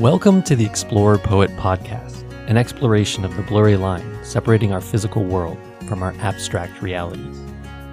Welcome to the Explorer Poet Podcast, an exploration of the blurry line separating our physical world from our abstract realities.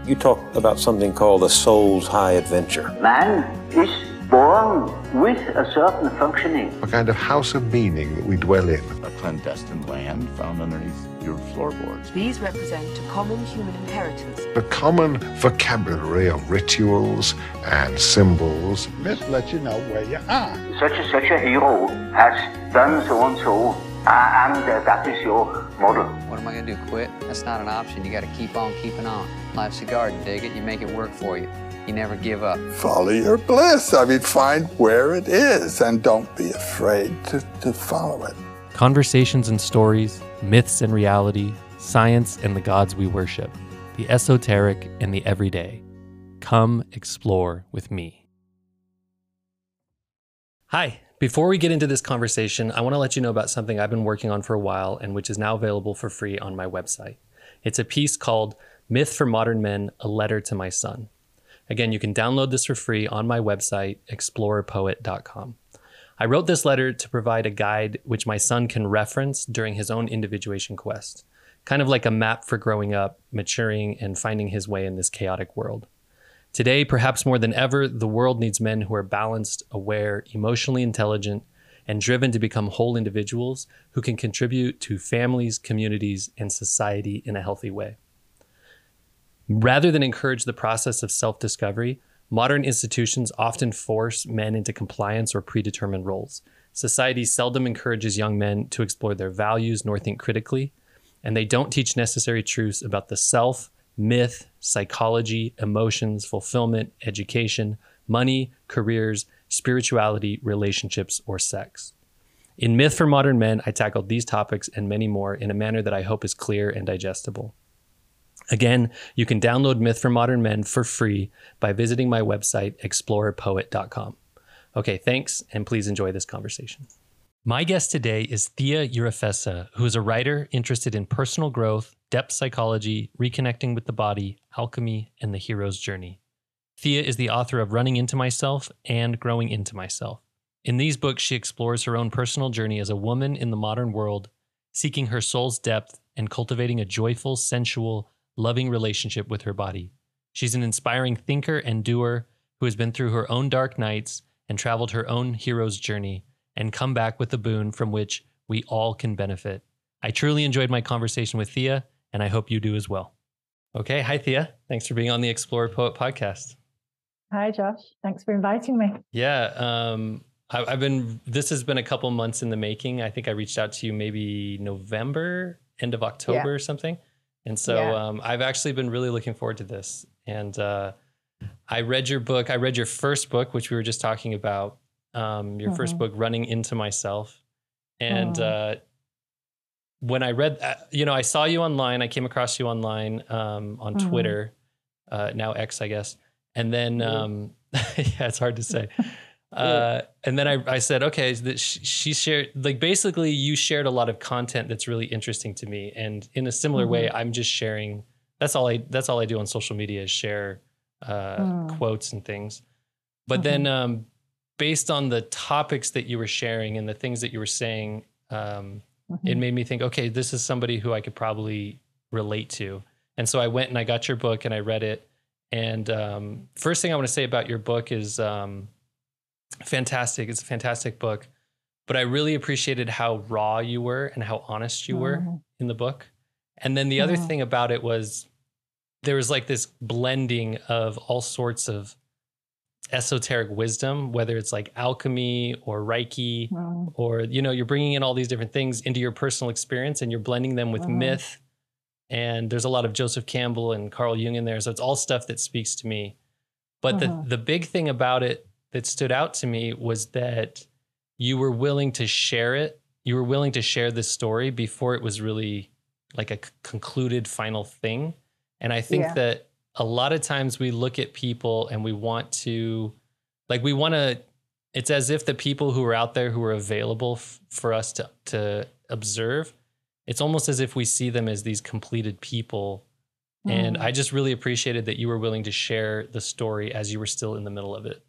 You talk about something called the soul's high adventure. Man is born with a certain functioning. a kind of house of meaning that we dwell in. a clandestine land found underneath your floorboards. These represent a common human inheritance. The common vocabulary of rituals and symbols. Myth lets you know where you are. Such and such a hero has done so and so, uh, and uh, that is your model. What am I gonna do? Quit? That's not an option. You gotta keep on keeping on. Life's a garden, dig it. You make it work for you. You never give up. Follow your bliss. I mean, find where it is and don't be afraid to, to follow it. Conversations and stories, myths and reality, science and the gods we worship, the esoteric and the everyday. Come explore with me. Hi. Before we get into this conversation, I want to let you know about something I've been working on for a while and which is now available for free on my website. It's a piece called Myth for Modern Men A Letter to My Son. Again, you can download this for free on my website, explorerpoet.com. I wrote this letter to provide a guide which my son can reference during his own individuation quest, kind of like a map for growing up, maturing, and finding his way in this chaotic world. Today, perhaps more than ever, the world needs men who are balanced, aware, emotionally intelligent, and driven to become whole individuals who can contribute to families, communities, and society in a healthy way. Rather than encourage the process of self discovery, modern institutions often force men into compliance or predetermined roles. Society seldom encourages young men to explore their values nor think critically, and they don't teach necessary truths about the self, myth, psychology, emotions, fulfillment, education, money, careers, spirituality, relationships, or sex. In Myth for Modern Men, I tackled these topics and many more in a manner that I hope is clear and digestible. Again, you can download Myth for Modern Men for free by visiting my website, explorerpoet.com. Okay, thanks, and please enjoy this conversation. My guest today is Thea Euryphaessa, who is a writer interested in personal growth, depth psychology, reconnecting with the body, alchemy, and the hero's journey. Thea is the author of Running Into Myself and Growing Into Myself. In these books, she explores her own personal journey as a woman in the modern world, seeking her soul's depth and cultivating a joyful, sensual, loving relationship with her body. She's an inspiring thinker and doer who has been through her own dark nights and traveled her own hero's journey and come back with a boon from which we all can benefit. I truly enjoyed my conversation with Thea, and I hope you do as well. Okay, hi Thea. Thanks for being on the Explorer Poet podcast. Hi, Josh. Thanks for inviting me. Yeah, um, I, I've been. This has been a couple months in the making. I think I reached out to you maybe November, end of October, Yeah. or something. And so Yeah. um, I've actually been really looking forward to this. And uh, I read your book. I read your first book, which we were just talking about. Um, your first Mhm. book, Running Into Myself. And Mhm. uh, when I read, uh, you know, I saw you online. I came across you online um, on Mhm. Twitter, uh, now X, I guess. And then, um, yeah, it's hard to say. Uh, and then I, I said, okay, that sh- she shared, like, basically, you shared a lot of content that's really interesting to me. And in a similar way, I'm just sharing. That's all I. That's all I do on social media is share uh, Mm. quotes and things. But then, um, based on the topics that you were sharing and the things that you were saying, um, it made me think, okay, this is somebody who I could probably relate to. And so I went and I got your book and I read it. And um, first thing I want to say about your book is um, fantastic. It's a fantastic book. But I really appreciated how raw you were and how honest you were Mhm. in the book. And then the other Mhm. thing about it was there was like this blending of all sorts of esoteric wisdom, whether it's like alchemy or Reiki Mm. or you know you're bringing in all these different things into your personal experience and you're blending them with myth and there's a lot of joseph campbell and carl jung in there so it's all stuff that speaks to me but Mhm. the the big thing about it that stood out to me was that you were willing to share it you were willing to share this story before it was really like a concluded final thing and i think Yeah. that a lot of times we look at people and we want to like we want to it's as if the people who are out there who are available f- for us to to observe it's almost as if we see them as these completed people and Mm. i just really appreciated that you were willing to share the story as you were still in the middle of it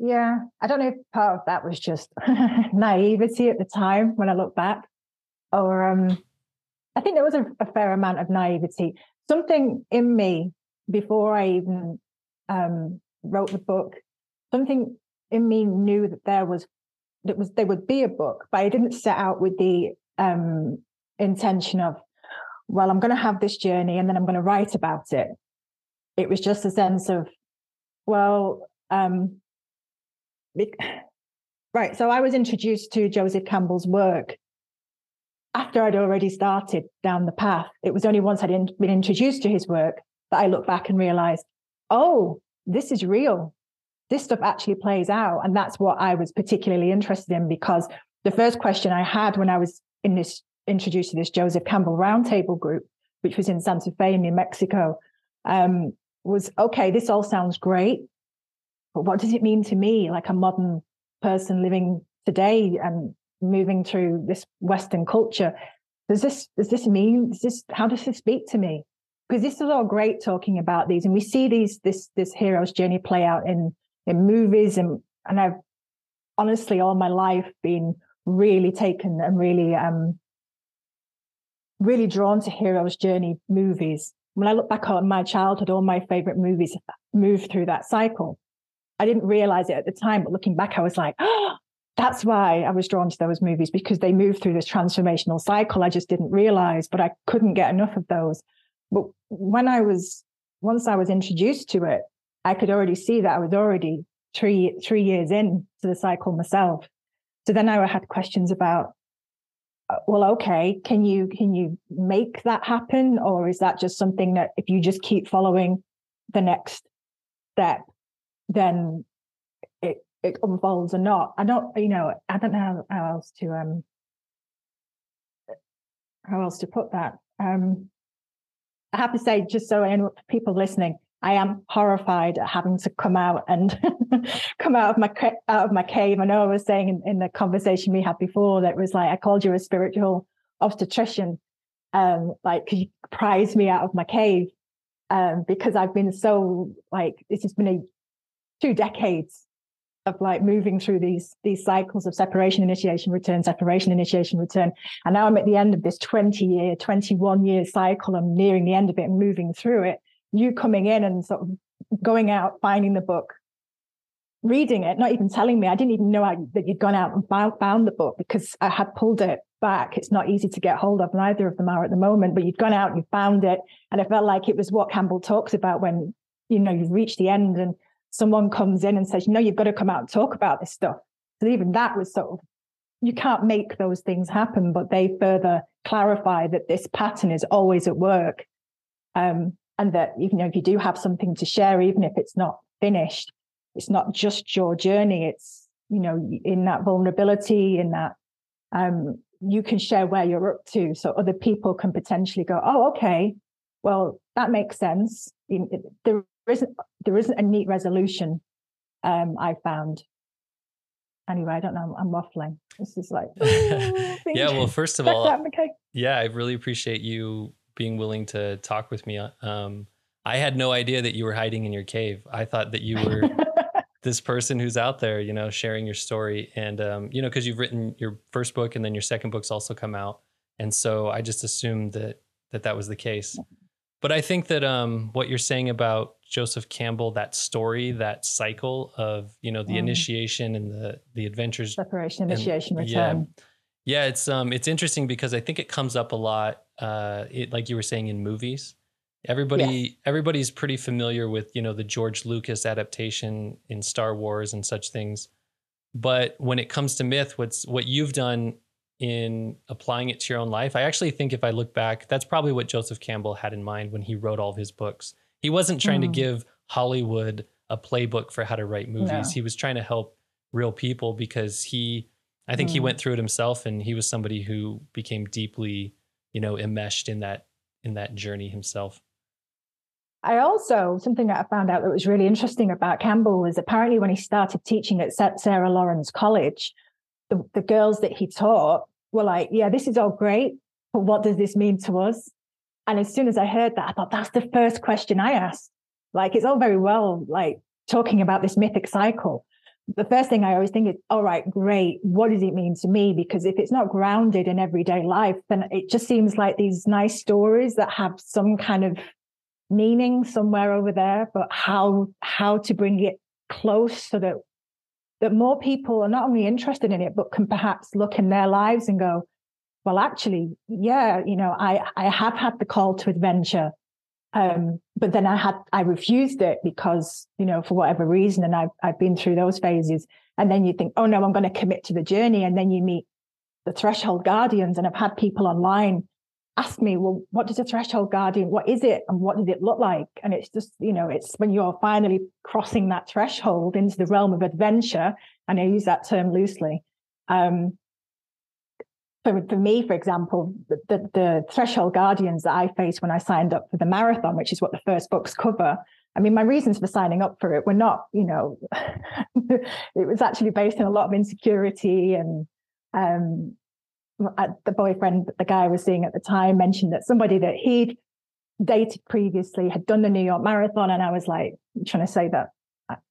yeah, I don't know if part of that was just naivety at the time when I look back, or um, I think there was a, a, fair amount of naivety. Something in me before I even um, wrote the book, something in me knew that there was that was there would be a book, but I didn't set out with the um, intention of, well, I'm going to have this journey and then I'm going to write about it. It was just a sense of, well, um, right. So I was introduced to Joseph Campbell's work after I'd already started down the path. It was only once I'd in, been introduced to his work that I looked back and realized, oh, this is real. This stuff actually plays out. And that's what I was particularly interested in because the first question I had when I was in this introduced to this Joseph Campbell roundtable group, which was in Santa Fe, New Mexico, um, was okay, this all sounds great. But what does it mean to me, like a modern person living today and moving through this Western culture? Does this does this mean does this how does this speak to me? Because this is all great talking about these, and we see these this this hero's journey play out in in movies, and and I've honestly all my life been really taken and really um really drawn to hero's journey movies. When I look back on my childhood, all my favorite movies moved through that cycle. I didn't realize it at the time, but looking back, I was like, oh, that's why I was drawn to those movies because they moved through this transformational cycle. I just didn't realize, but I couldn't get enough of those. But when I was, once I was introduced to it, I could already see that I was already three, three years in to the cycle myself. So then I had questions about, uh, well, okay, can you, can you make that happen? Or is that just something that if you just keep following the next step, then it it unfolds or not. I don't, you know, I don't know how, else to um how else to put that. Um I have to say, just so anyone, people listening, I am horrified at having to come out and come out of my out of my cave. I know I was saying in, in the conversation we had before that was like I called you a spiritual obstetrician, um, like you prized me out of my cave, um, because I've been so like it's just been a two decades of like moving through these these cycles of separation initiation return separation initiation return. And now i'm at the end of this 20 year 21 year cycle. I'm nearing the end of it and moving through it. You coming in and sort of going out finding the book reading it not even telling me. I didn't even know I, that you'd gone out and found, the book because i had pulled it back. It's not easy to get hold of neither of them are at the moment but you'd gone out and you found it. And it felt like it was what campbell talks about when you know you've reached the end and someone comes in and says, "No, you've got to come out and talk about this stuff." So even that was sort of you can't make those things happen, but they further clarify that this pattern is always at work, um, and that you know, if you do have something to share, even if it's not finished, it's not just your journey. It's you know in that vulnerability, in that um, you can share where you're up to, so other people can potentially go, "Oh, okay, well that makes sense." There isn't there isn't a neat resolution. Um, I found. Anyway, I don't know. I'm waffling. This is like. yeah. Well, first of all, yeah, I really appreciate you being willing to talk with me. Um, I had no idea that you were hiding in your cave. I thought that you were this person who's out there, you know, sharing your story. And, um, you know, because you've written your first book and then your second book's also come out. And so I just assumed that that, that was the case. But I think that um, what you're saying about Joseph Campbell, that story, that cycle of you know the mm. initiation and the the adventures, separation, initiation, and, return. Yeah, yeah, it's um it's interesting because I think it comes up a lot. Uh, it, like you were saying in movies, everybody yes. everybody's pretty familiar with you know the George Lucas adaptation in Star Wars and such things. But when it comes to myth, what's what you've done in applying it to your own life. I actually think if I look back, that's probably what Joseph Campbell had in mind when he wrote all of his books. He wasn't trying mm. to give Hollywood a playbook for how to write movies. No. He was trying to help real people because he I think mm. he went through it himself and he was somebody who became deeply, you know, enmeshed in that in that journey himself. I also, something that I found out that was really interesting about Campbell was apparently when he started teaching at Sarah Lawrence College, the, the girls that he taught were like, yeah, this is all great, but what does this mean to us? And as soon as I heard that, I thought that's the first question I asked. Like, it's all very well, like talking about this mythic cycle, the first thing I always think is, all right, great. What does it mean to me? Because if it's not grounded in everyday life, then it just seems like these nice stories that have some kind of meaning somewhere over there, but how how to bring it close so that that more people are not only interested in it, but can perhaps look in their lives and go, well, actually, yeah, you know, I I have had the call to adventure. Um, but then I had I refused it because, you know, for whatever reason, and I've I've been through those phases. And then you think, oh no, I'm going to commit to the journey. And then you meet the threshold guardians. And I've had people online ask me, well, what does a threshold guardian, what is it and what does it look like? And it's just, you know, it's when you're finally crossing that threshold into the realm of adventure, and I use that term loosely. Um, for, for me, for example, the, the, the threshold guardians that I faced when I signed up for the marathon, which is what the first books cover, I mean, my reasons for signing up for it were not, you know, it was actually based on a lot of insecurity and um, the boyfriend, the guy I was seeing at the time, mentioned that somebody that he'd dated previously had done the New York Marathon, and I was like, trying to say that,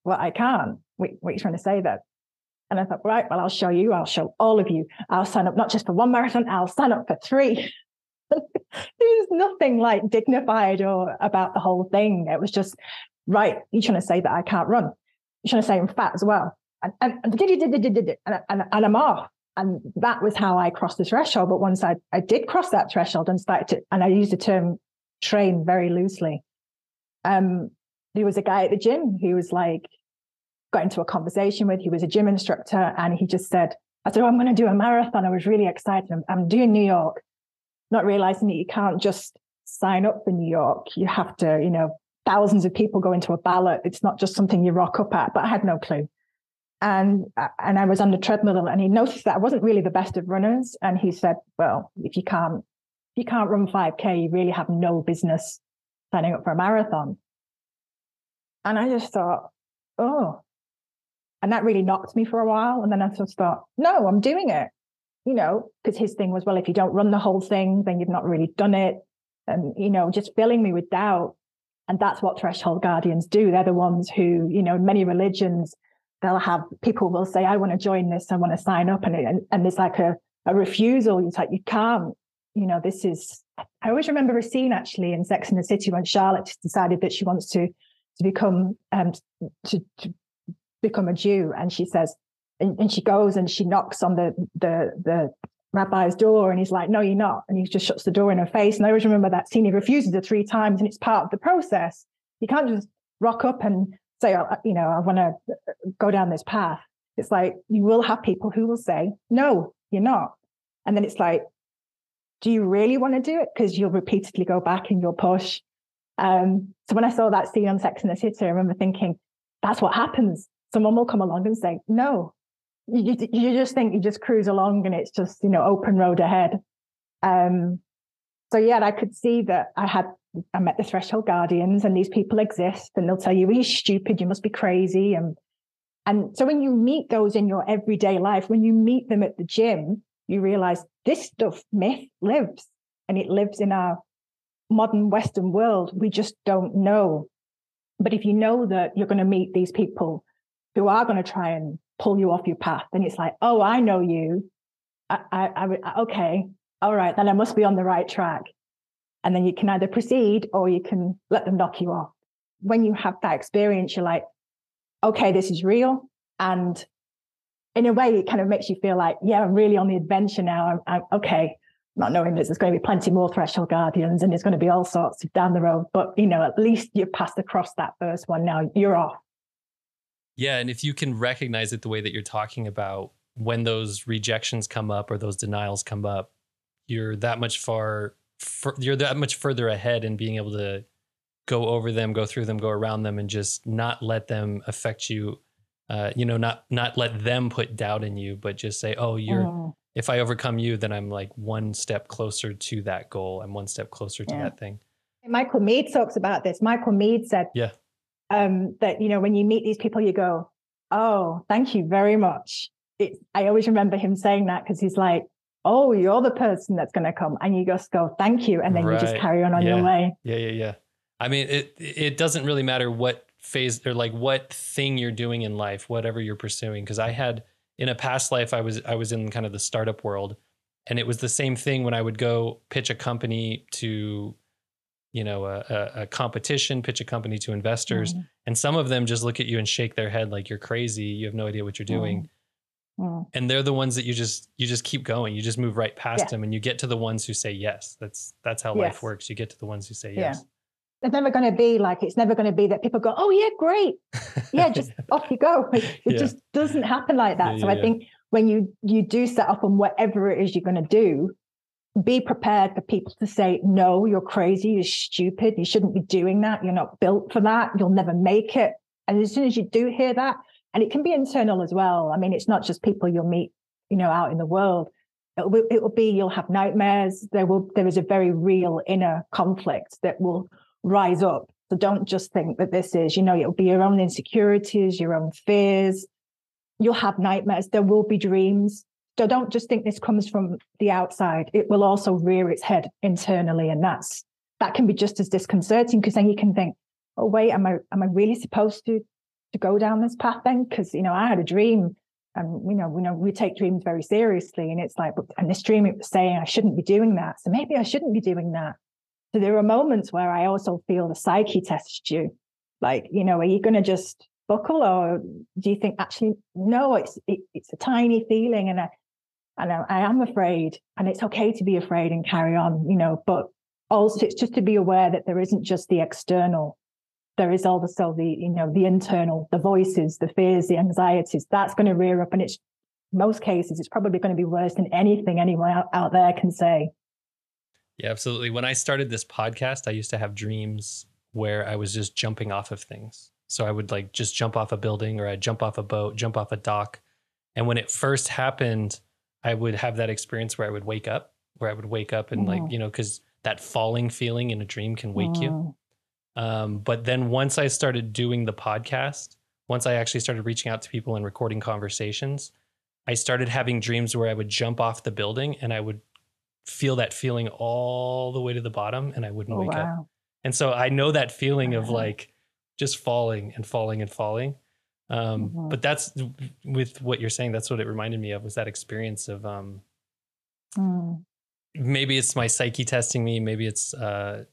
well, I can't. What, are you trying to say that? And I thought, right, well, I'll show you. I'll show all of you. I'll sign up not just for one marathon. I'll sign up for three. There's nothing like dignified or about the whole thing. It was just, right, you're trying to say that I can't run. You're trying to say I'm fat as well. And, and, and, and I'm off and that was how I crossed the threshold. But once I, I did cross that threshold and started to, and I use the term train very loosely. Um, there was a guy at the gym who was like, got into a conversation with, he was a gym instructor, and he just said, I said, oh, I'm going to do a marathon. I was really excited. I'm, I'm doing New York, not realizing that you can't just sign up for New York. You have to, you know, thousands of people go into a ballot. It's not just something you rock up at, but I had no clue and uh, and I was on the treadmill and he noticed that I wasn't really the best of runners. And he said well if you can't if you can't run 5k you really have no business signing up for a marathon. And I just thought oh. And that really knocked me for a while. And then I just thought no I'm doing it. You know because his thing was well if you don't run the whole thing then you've not really done it. And you know just filling me with doubt. And that's what threshold guardians do. They're the ones who you know in many religions they'll have people will say, I want to join this, I want to sign up. And, and, and there's like a, a refusal. It's like, you can't, you know, this is, I always remember a scene actually in Sex and the City when Charlotte decided that she wants to, to become, um, to, to become a Jew. And she says, and, and she goes and she knocks on the, the, the rabbi's door and he's like, no, you're not. And he just shuts the door in her face. And I always remember that scene. He refuses her three times and it's part of the process. You can't just rock up and say, oh, you know, I want to go down this path. It's like you will have people who will say, no, you're not. And then it's like, do you really want to do it? Because you'll repeatedly go back and you'll push. Um, so when I saw that scene on Sex and the City, I remember thinking, that's what happens. Someone will come along and say, no. You, you just think you just cruise along and it's just, you know, open road ahead. Um, so yeah, I could see that I had I met the threshold guardians and these people exist and they'll tell you, you're stupid, you must be crazy. And, and so when you meet those in your everyday life, when you meet them at the gym, you realize this stuff, myth lives and it lives in our modern Western world. We just don't know. But if you know that you're going to meet these people who are going to try and pull you off your path, then it's like, oh, I know you. I, I, I okay, all right, then I must be on the right track. And then you can either proceed or you can let them knock you off. When you have that experience, you're like, okay, this is real. And in a way, it kind of makes you feel like, yeah, I'm really on the adventure now. I'm, I'm okay, not knowing that there's going to be plenty more threshold guardians and there's going to be all sorts of down the road. But, you know, at least you've passed across that first one. Now you're off. Yeah. And if you can recognize it the way that you're talking about, when those rejections come up or those denials come up, you're that much far you're that much further ahead in being able to go over them, go through them, go around them, and just not let them affect you. Uh, you know, not not let them put doubt in you, but just say, "Oh, you're." Mm. If I overcome you, then I'm like one step closer to that goal. I'm one step closer to yeah. that thing. Michael Meade talks about this. Michael Meade said, "Yeah, um, that you know, when you meet these people, you go, "Oh, thank you very much." It, I always remember him saying that because he's like, oh, you're the person that's going to come, and you just go, thank you, and then right. you just carry on on yeah. your way. Yeah, yeah, yeah. I mean, it it doesn't really matter what phase or like what thing you're doing in life, whatever you're pursuing. Because I had in a past life, I was I was in kind of the startup world, and it was the same thing when I would go pitch a company to, you know, a, a, a competition, pitch a company to investors, Mhm. and some of them just look at you and shake their head like you're crazy. You have no idea what you're doing Mm. Mm. and they're the ones that you just you just keep going you just move right past Yeah. them and you get to the ones who say yes that's that's how life works you get to the ones who say Yeah. yes It's never going to be like it's never going to be that people go, "Oh yeah, great, yeah, just off you go." It Yeah. just doesn't happen like that. So I think when you you do set up on whatever it is you're going to do, be prepared for people to say, "No, you're crazy, you're stupid, you shouldn't be doing that. You're not built for that. You'll never make it." And as soon as you do hear that, and it can be internal as well. I mean, it's not just people you'll meet, you know, out in the world. It will, it will be you'll have nightmares. There will there is a very real inner conflict that will rise up. So don't just think that this is, you know, it'll be your own insecurities, your own fears. You'll have nightmares. There will be dreams. So don't just think this comes from the outside. It will also rear its head internally. And that's that can be just as disconcerting because then you can think, oh wait, am I am I really supposed to to go down this path then? Because you know, I had a dream and you know, we know we take dreams very seriously. And it's like, and this dream it was saying I shouldn't be doing that. So maybe I shouldn't be doing that. So there are moments where I also feel the psyche tests you. Like, you know, are you going to just buckle or do you think actually, no, it's, it, it's a tiny feeling and I, and I, I am afraid and it's okay to be afraid and carry on, you know, but also it's just to be aware that there isn't just the external. There is also the, you know, the internal, the voices, the fears, the anxieties that's going to rear up. And it's most cases, it's probably going to be worse than anything anyone out, out there can say. yeah absolutely when i started this podcast i used to have dreams where i was just jumping off of things so i would like just jump off a building or i'd jump off a boat jump off a dock and when it first happened i would have that experience where i would wake up where i would wake up and like Mhm. you know because that falling feeling in a dream can wake you Mm. Um, but then once I started doing the podcast, once I actually started reaching out to people and recording conversations, I started having dreams where I would jump off the building and I would feel that feeling all the way to the bottom and I wouldn't Oh, wake up. And so I know that feeling of like just falling and falling and falling. Um, Mhm. But that's with what you're saying. That's what it reminded me of was that experience of um, Mm. maybe it's my psyche testing me maybe it's uh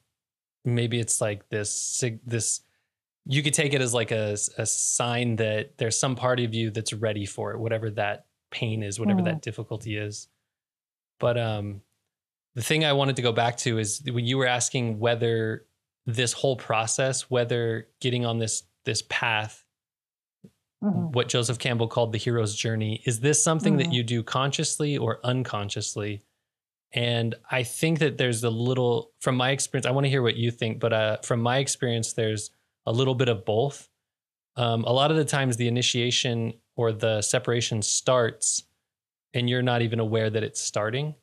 maybe it's like this this you could take it as like a, a sign that there's some part of you that's ready for it whatever that pain is whatever Mm. that difficulty is but um the thing i wanted to go back to is when you were asking whether this whole process whether getting on this this path Mhm. what joseph campbell called the hero's journey is this something that Mhm. you do consciously or unconsciously and I think that there's a little, from my experience, I want to hear what you think, but uh, from my experience, there's a little bit of both. Um, a lot of the times, the initiation or the separation starts, and you're not even aware that it's starting.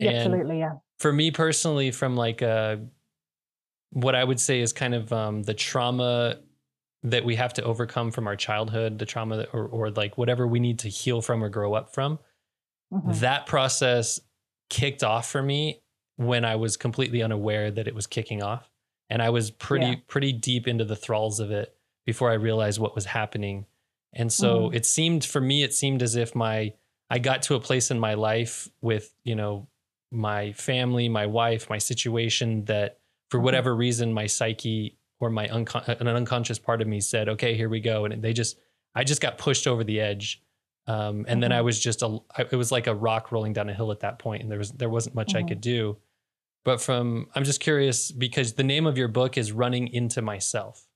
Yeah, absolutely, yeah. for me personally, from like uh, what I would say is kind of um, the trauma that we have to overcome from our childhood, the trauma that, or, or like whatever we need to heal from or grow up from Mhm. that process kicked off for me when I was completely unaware that it was kicking off. And I was pretty Yeah. pretty deep into the thralls of it before I realized what was happening. And so Mhm. it seemed for me it seemed as if my I got to a place in my life with, you know, my family, my wife, my situation that for Mhm. whatever reason my psyche or my uncon- an unconscious part of me said, "Okay, here we go." And they just I just got pushed over the edge. Um, and then I Mhm. was just a, it was like a rock rolling down a hill at that point, and there was there wasn't much I Mhm. could do. But from I'm just curious because the name of your book is Running into Myself,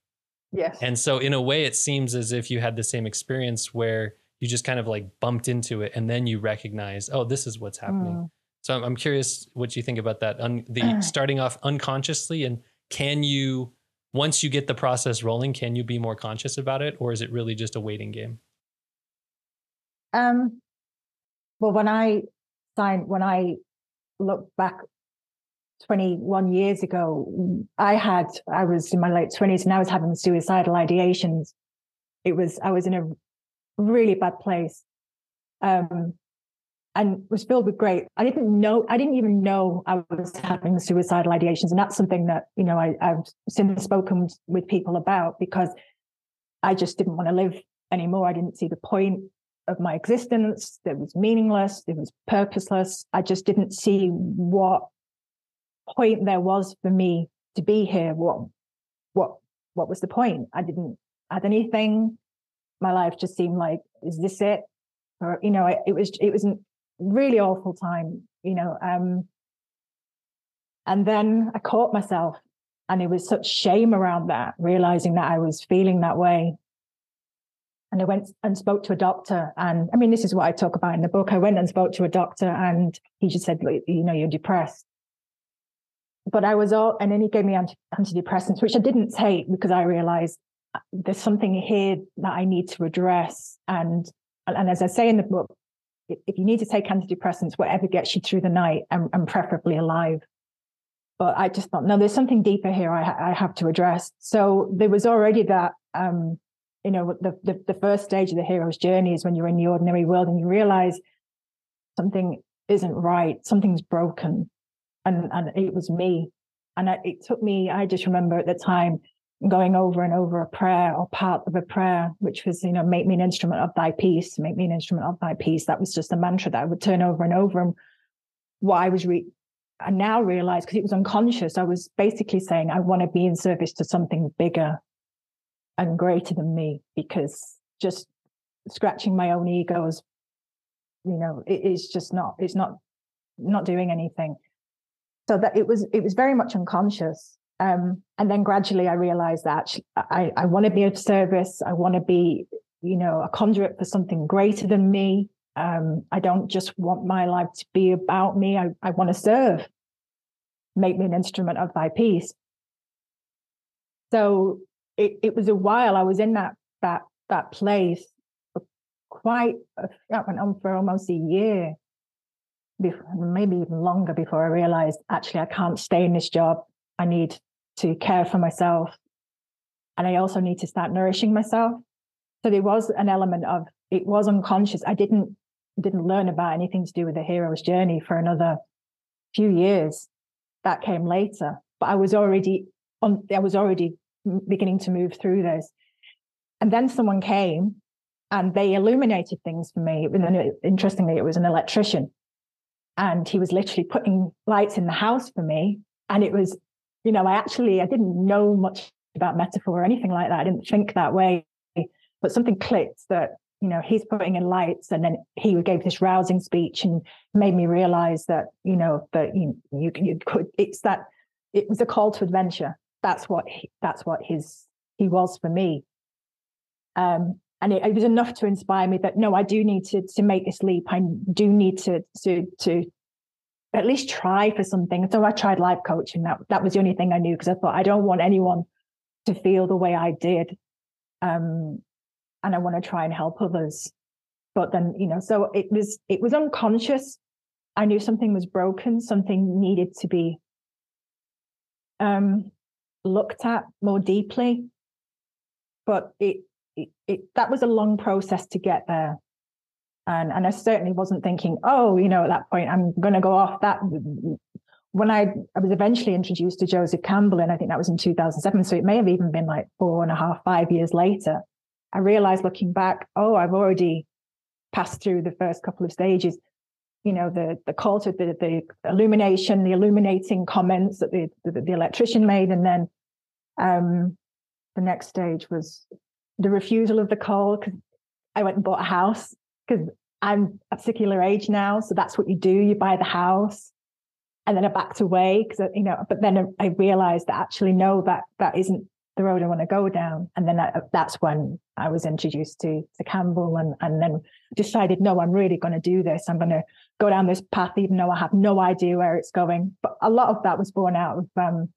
Yes. and so in a way, it seems as if you had the same experience where you just kind of like bumped into it, and then you recognize, oh, this is what's happening. Mm. So I'm, I'm curious what you think about that. Un, the starting off unconsciously, and can you once you get the process rolling, can you be more conscious about it, or is it really just a waiting game? Um, well, when I signed, when I look back 21 years ago, I had, I was in my late 20s and I was having suicidal ideations. It was, I was in a really bad place. Um, and was filled with great. I didn't know, I didn't even know I was having suicidal ideations. And that's something that, you know, I, I've since spoken with people about because I just didn't want to live anymore. I didn't see the point of my existence. It was meaningless. It was purposeless. I just didn't see what point there was for me to be here. What, what, what was the point? I didn't add anything. My life just seemed like, is this it? Or, you know, it, it was, it was a really awful time, you know, um, and then I caught myself and it was such shame around that, realizing that I was feeling that way. And I went and spoke to a doctor. And I mean, this is what I talk about in the book. I went and spoke to a doctor and he just said, you know, you're depressed. But I was all, and then he gave me anti, antidepressants, which I didn't take because I realized uh, there's something here that I need to address. And, and as I say in the book, if you need to take antidepressants, whatever gets you through the night and, and preferably alive but I just thought, no, there's something deeper here I, I have to address. So there was already that, um, you know, the, the, the first stage of the hero's journey is when you're in the ordinary world and you realize something isn't right, something's broken, and and it was me, and I, it took me. I just remember at the time going over and over a prayer or part of a prayer, which was, you know, make me an instrument of thy peace, make me an instrument of thy peace. That was just a mantra that I would turn over and over. And what I was re- I now realize because it was unconscious, I was basically saying, I want to be in service to something bigger and greater than me because just scratching my own ego is you know, it is just not, it's not, not doing anything. So that it was, it was very much unconscious. Um, and then gradually I realized that I, I want to be of service. I want to be, you know, a conduit for something greater than me. Um, I don't just want my life to be about me. I, I want to serve. Make me an instrument of thy peace. So it, it was a while I was in that that that place for quite a, that went on for almost a year, before, maybe even longer before I realized actually I can't stay in this job. I need to care for myself, and I also need to start nourishing myself. So there was an element of it was unconscious. I didn't didn't learn about anything to do with the hero's journey for another few years. That came later, but I was already on, I was already beginning to move through this. And then someone came and they illuminated things for me. And uh, interestingly, it was an electrician and he was literally putting lights in the house for me. And it was, you know, I actually, I didn't know much about metaphor or anything like that. I didn't think that way, but something clicked that you know, he's putting in lights and then he gave this rousing speech and made me realize that, you know, that you, you, you could, it's that it was a call to adventure. That's what, he, that's what his, he was for me. Um, and it, it, was enough to inspire me that no, I do need to, to make this leap. I do need to, to, to at least try for something. So I tried life coaching. That, that was the only thing I knew because I thought I don't want anyone to feel the way I did. Um, and I want to try and help others. But then, you know, so it was, it was unconscious. I knew something was broken, something needed to be um, looked at more deeply. But it, it, it, that was a long process to get there. And, and I certainly wasn't thinking, oh, you know, at that point, I'm going to go off that. When I, I was eventually introduced to Joseph Campbell, and I think that was in 2007. So it may have even been like four and a half, five years later I realized looking back, oh, I've already passed through the first couple of stages. You know, the the call to the, the illumination, the illuminating comments that the, the, the electrician made, and then um, the next stage was the refusal of the call because I went and bought a house because I'm a particular age now, so that's what you do. You buy the house, and then I backed away because you know. But then I realized that actually no, that that isn't the road I want to go down. And then I, that's when I was introduced to, to Campbell and, and then decided, no, I'm really going to do this. I'm going to go down this path, even though I have no idea where it's going. But a lot of that was born out of um,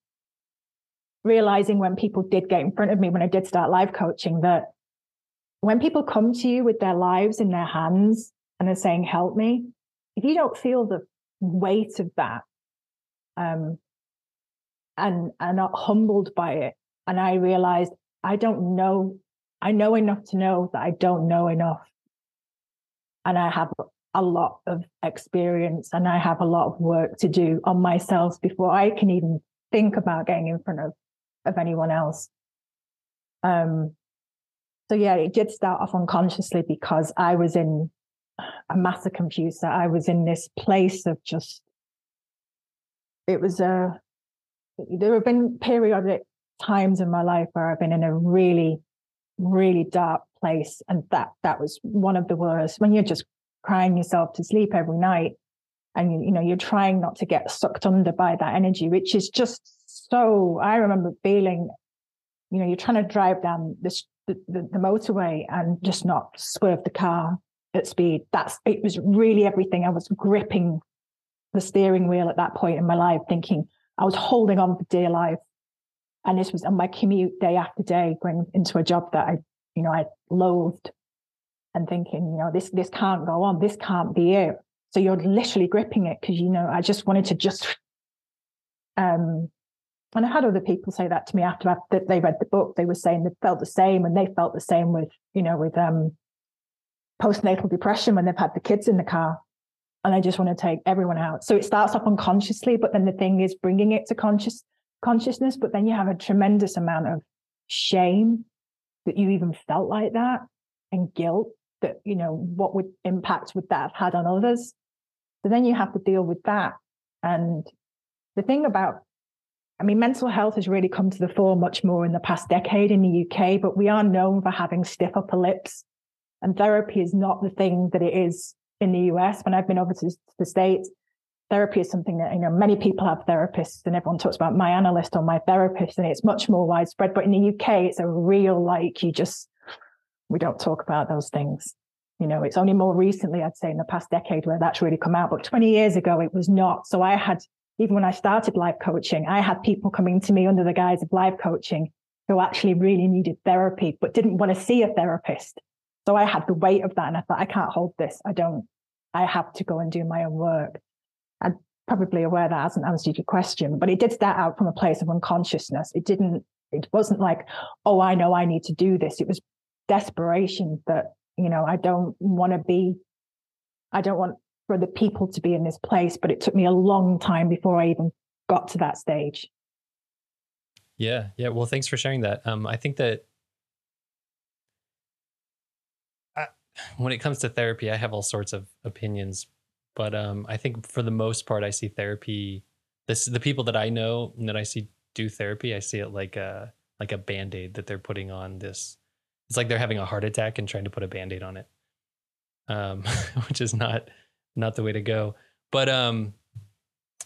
realizing when people did get in front of me, when I did start life coaching, that when people come to you with their lives in their hands and they're saying, help me, if you don't feel the weight of that, um, and are not humbled by it, and I realized I don't know. I know enough to know that I don't know enough. And I have a lot of experience and I have a lot of work to do on myself before I can even think about getting in front of, of anyone else. Um, so yeah, it did start off unconsciously because I was in a massive computer. I was in this place of just, it was a, there have been periodic times in my life where I've been in a really, really dark place. And that, that was one of the worst when you're just crying yourself to sleep every night and you, you know, you're trying not to get sucked under by that energy, which is just so, I remember feeling, you know, you're trying to drive down this, the, the, the motorway and just not swerve the car at speed. That's, it was really everything. I was gripping the steering wheel at that point in my life, thinking I was holding on for dear life. And this was on my commute day after day, going into a job that I, you know, I loathed and thinking, you know, this, this can't go on. This can't be it. So you're literally gripping it because, you know, I just wanted to just, um, and I had other people say that to me after that they read the book. They were saying they felt the same and they felt the same with, you know, with, um, postnatal depression when they've had the kids in the car and I just want to take everyone out. So it starts off unconsciously, but then the thing is bringing it to conscious consciousness. But then you have a tremendous amount of shame that you even felt like that and guilt that, you know, what would impact would that have had on others? So then you have to deal with that. And the thing about, I mean, mental health has really come to the fore much more in the past decade in the UK, but we are known for having stiff upper lips. And therapy is not the thing that it is in the US, when I've been over to the States, therapy is something that, you know, many people have therapists and everyone talks about my analyst or my therapist and it's much more widespread. But in the UK, it's a real, like, you just, we don't talk about those things. You know, it's only more recently, I'd say in the past decade where that's really come out. But 20 years ago, it was not. So I had, even when I started life coaching, I had people coming to me under the guise of life coaching who actually really needed therapy, but didn't want to see a therapist. So I had the weight of that and I thought, I can't hold this. I don't, I have to go and do my own work. I'm probably aware that hasn't answered your question, but it did start out from a place of unconsciousness. It didn't, it wasn't like, oh, I know I need to do this. It was desperation that, you know, I don't want to be, I don't want for the people to be in this place, but it took me a long time before I even got to that stage. Yeah. Yeah. Well, thanks for sharing that. Um, I think that when it comes to therapy, I have all sorts of opinions, but um, I think for the most part, I see therapy. This the people that I know that I see do therapy, I see it like a like a band aid that they're putting on this. It's like they're having a heart attack and trying to put a band aid on it, um, which is not not the way to go. But um,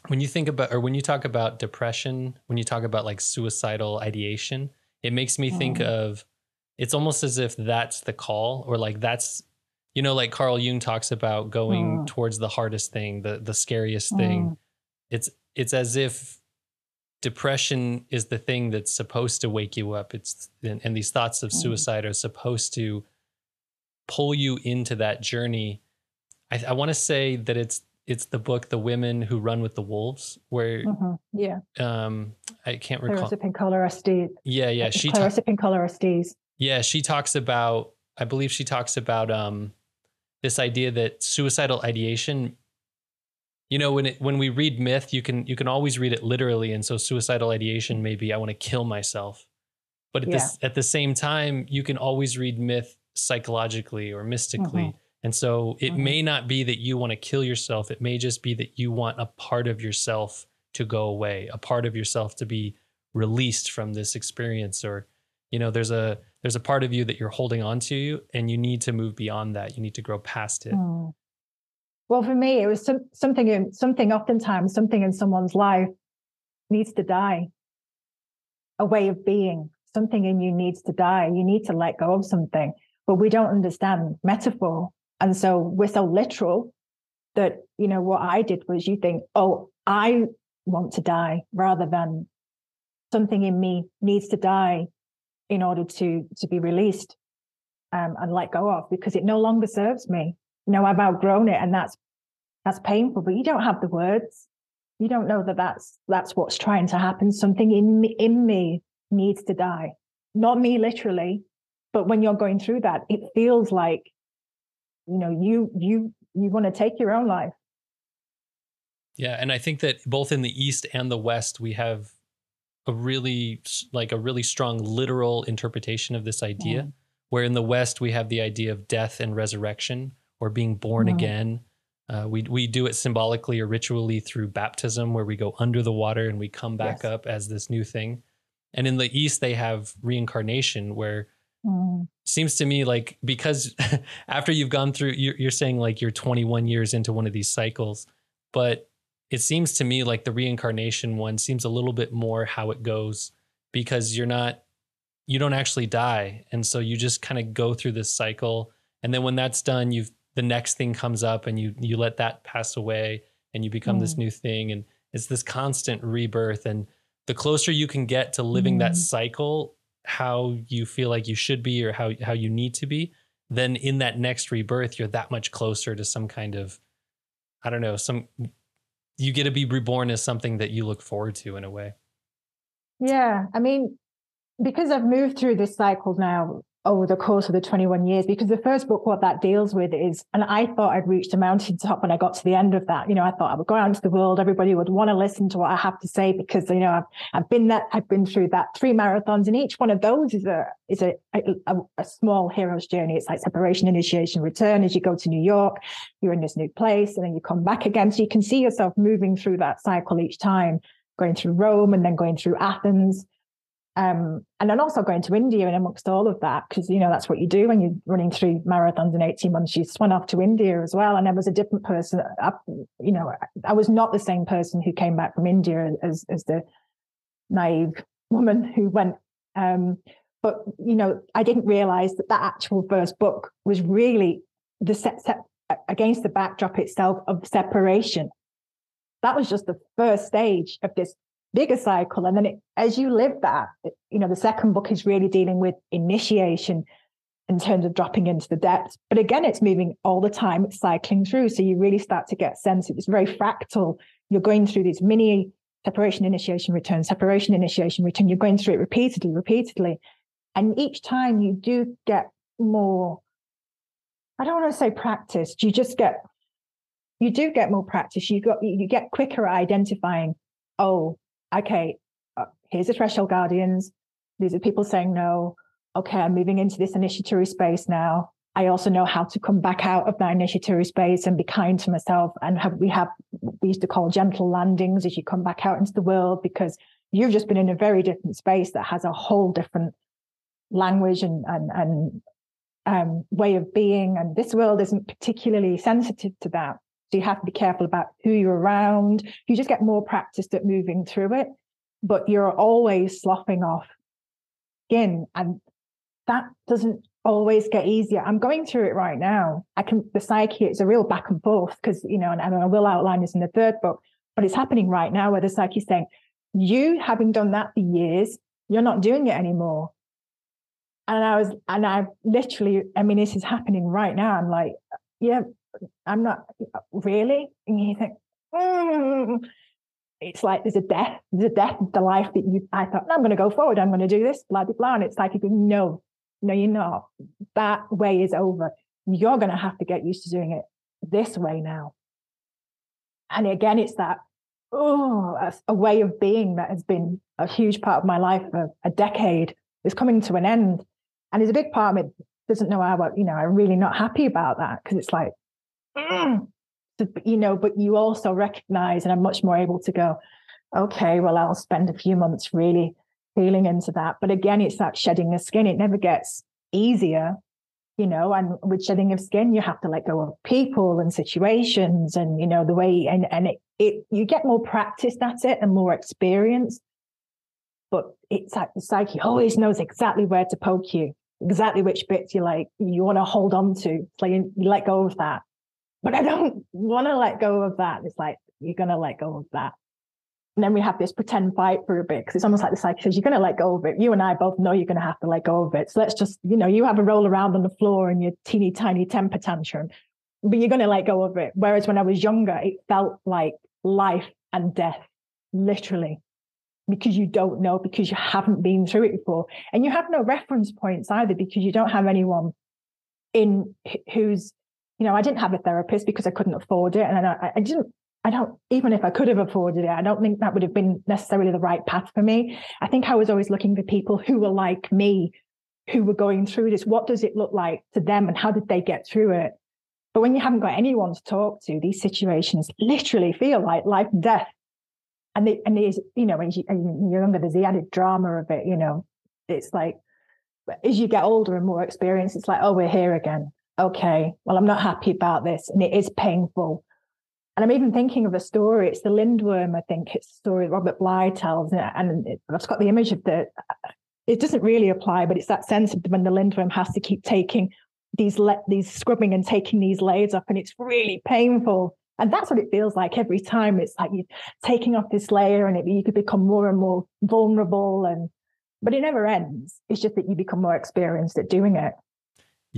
when you think about or when you talk about depression, when you talk about like suicidal ideation, it makes me think of it's almost as if that's the call or like that's you know like Carl Jung talks about going Mm. towards the hardest thing the the scariest thing Mm. it's it's as if depression is the thing that's supposed to wake you up it's and, and these thoughts of Mm. suicide are supposed to pull you into that journey i, I want to say that it's it's the book the women who run with the wolves where Mhm. Yeah. um i can't recall Clarissa Pinkola Estes. yeah yeah she ta- Clarissa Pinkola Estes. yeah, she talks about I believe she talks about um this idea that suicidal ideation you know when it when we read myth you can you can always read it literally and so suicidal ideation may be I want to kill myself. But at this at the same time you can always read myth psychologically or mystically. Mhm. And so it Mhm. may not be that you want to kill yourself. It may just be that you want a part of yourself to go away, a part of yourself to be released from this experience or you know there's a there's a part of you that you're holding on to and you need to move beyond that you need to grow past it Mm. Well, for me, it was some, something in something. Oftentimes, something in someone's life needs to die. A way of being, something in you needs to die. You need to let go of something, but we don't understand metaphor, and so we're so literal that you know what I did was you think, oh, I want to die, rather than something in me needs to die in order to to be released um, and let go of because it no longer serves me you know i've outgrown it and that's that's painful but you don't have the words. You don't know that that's that's what's trying to happen. Something in me in me needs to die. Not me literally but when you're going through that it feels like you know you you you want to take your own life. Yeah and i think that both in the east and the west we have a really like a really strong literal interpretation of this idea where in the West we have the idea of death and resurrection or being born again. Uh, we we do it symbolically or ritually through baptism, where we go under the water and we come back Yes. up as this new thing. And in the East, they have reincarnation, where Mm. seems to me like because after you've gone through, you're, you're saying like you're 21 years into one of these cycles, but it seems to me like the reincarnation one seems a little bit more how it goes because you're not you don't actually die and so you just kind of go through this cycle and then when that's done you've the next thing comes up and you you let that pass away and you become this Mm. new thing and it's this constant rebirth and the closer you can get to living that Mm. cycle how you feel like you should be or how how you need to be then in that next rebirth you're that much closer to some kind of i don't know some you get to be reborn as something that you look forward to in a way Yeah, I mean, because I've moved through this cycle now over the course of the 21 years, because the first book, what that deals with is, and I thought I'd reached a mountaintop when I got to the end of that. You know, I thought I would go out into the world, everybody would want to listen to what I have to say because, you know, I've, I've been that, I've been through that three marathons and each one of those is a, is a, a, a small hero's journey. It's like separation, initiation, return. As you go to New York, you're in this new place and then you come back again. So you can see yourself moving through that cycle each time going through Rome and then going through Athens. Um, and then also going to India and amongst all of that, because you know that's what you do when you're running three marathons in 18 months. You swung off to India as well. And I was a different person. I, you know, I was not the same person who came back from India as as the naive woman who went. Um, but you know, I didn't realize that that actual first book was really the set, set against the backdrop itself of separation that was just the first stage of this bigger cycle. And then it, as you live that, you know, the second book is really dealing with initiation in terms of dropping into the depths. But again, it's moving all the time, it's cycling through. So you really start to get sense. It's very fractal. You're going through these mini separation, initiation, return, separation, initiation, return. You're going through it repeatedly, repeatedly. And each time you do get more, I don't want to say practice, you just get you do get more practice. You got you get quicker at identifying. Oh, okay. Uh, here's the threshold guardians. These are people saying no. Okay, I'm moving into this initiatory space now. I also know how to come back out of that initiatory space and be kind to myself. And have we have we used to call gentle landings as you come back out into the world because you've just been in a very different space that has a whole different language and and and um, way of being. And this world isn't particularly sensitive to that. So you have to be careful about who you're around. You just get more practiced at moving through it, but you're always sloughing off skin. And that doesn't always get easier. I'm going through it right now. I can, the psyche, it's a real back and forth because, you know, and, and I will outline this in the third book, but it's happening right now where the psyche's saying, you having done that for years, you're not doing it anymore. And I was, and I literally, I mean, this is happening right now. I'm like, yeah, I'm not really. And you think, mm. it's like there's a death, there's a death of the life that you. I thought I'm going to go forward. I'm going to do this, blah blah blah. And it's like you go, no, no, you're not. That way is over. You're going to have to get used to doing it this way now. And again, it's that oh, a, way of being that has been a huge part of my life for a decade is coming to an end, and there's a big part of me doesn't know how. You know, I'm really not happy about that because it's like mm. you know, but you also recognize, and I'm much more able to go, okay, well, I'll spend a few months really feeling into that. But again, it's that shedding the skin. It never gets easier, you know, and with shedding of skin, you have to let go of people and situations and, you know, the way, and, and it, it, you get more practiced at it and more experience. But it's like the psyche always knows exactly where to poke you, exactly which bits you like, you want to hold on to. So you, you let go of that but I don't want to let go of that. It's like, you're going to let go of that. And then we have this pretend fight for a bit because it's almost like the psyche says, you're going to let go of it. You and I both know you're going to have to let go of it. So let's just, you know, you have a roll around on the floor in your teeny tiny temper tantrum, but you're going to let go of it. Whereas when I was younger, it felt like life and death, literally, because you don't know, because you haven't been through it before. And you have no reference points either because you don't have anyone in who's you know, I didn't have a therapist because I couldn't afford it. And I, I, didn't, I don't, even if I could have afforded it, I don't think that would have been necessarily the right path for me. I think I was always looking for people who were like me, who were going through this. What does it look like to them and how did they get through it? But when you haven't got anyone to talk to, these situations literally feel like life and death. And they, and these, you know, when you're younger, there's the added drama of it, you know, it's like, as you get older and more experienced, it's like, oh, we're here again. Okay, well, I'm not happy about this. And it is painful. And I'm even thinking of a story. It's the Lindworm, I think. It's a story Robert Bly tells. And I've got the image of the, it doesn't really apply, but it's that sense of when the Lindworm has to keep taking these, le- these scrubbing and taking these layers off. And it's really painful. And that's what it feels like every time. It's like you're taking off this layer and it, you could become more and more vulnerable and but it never ends. It's just that you become more experienced at doing it.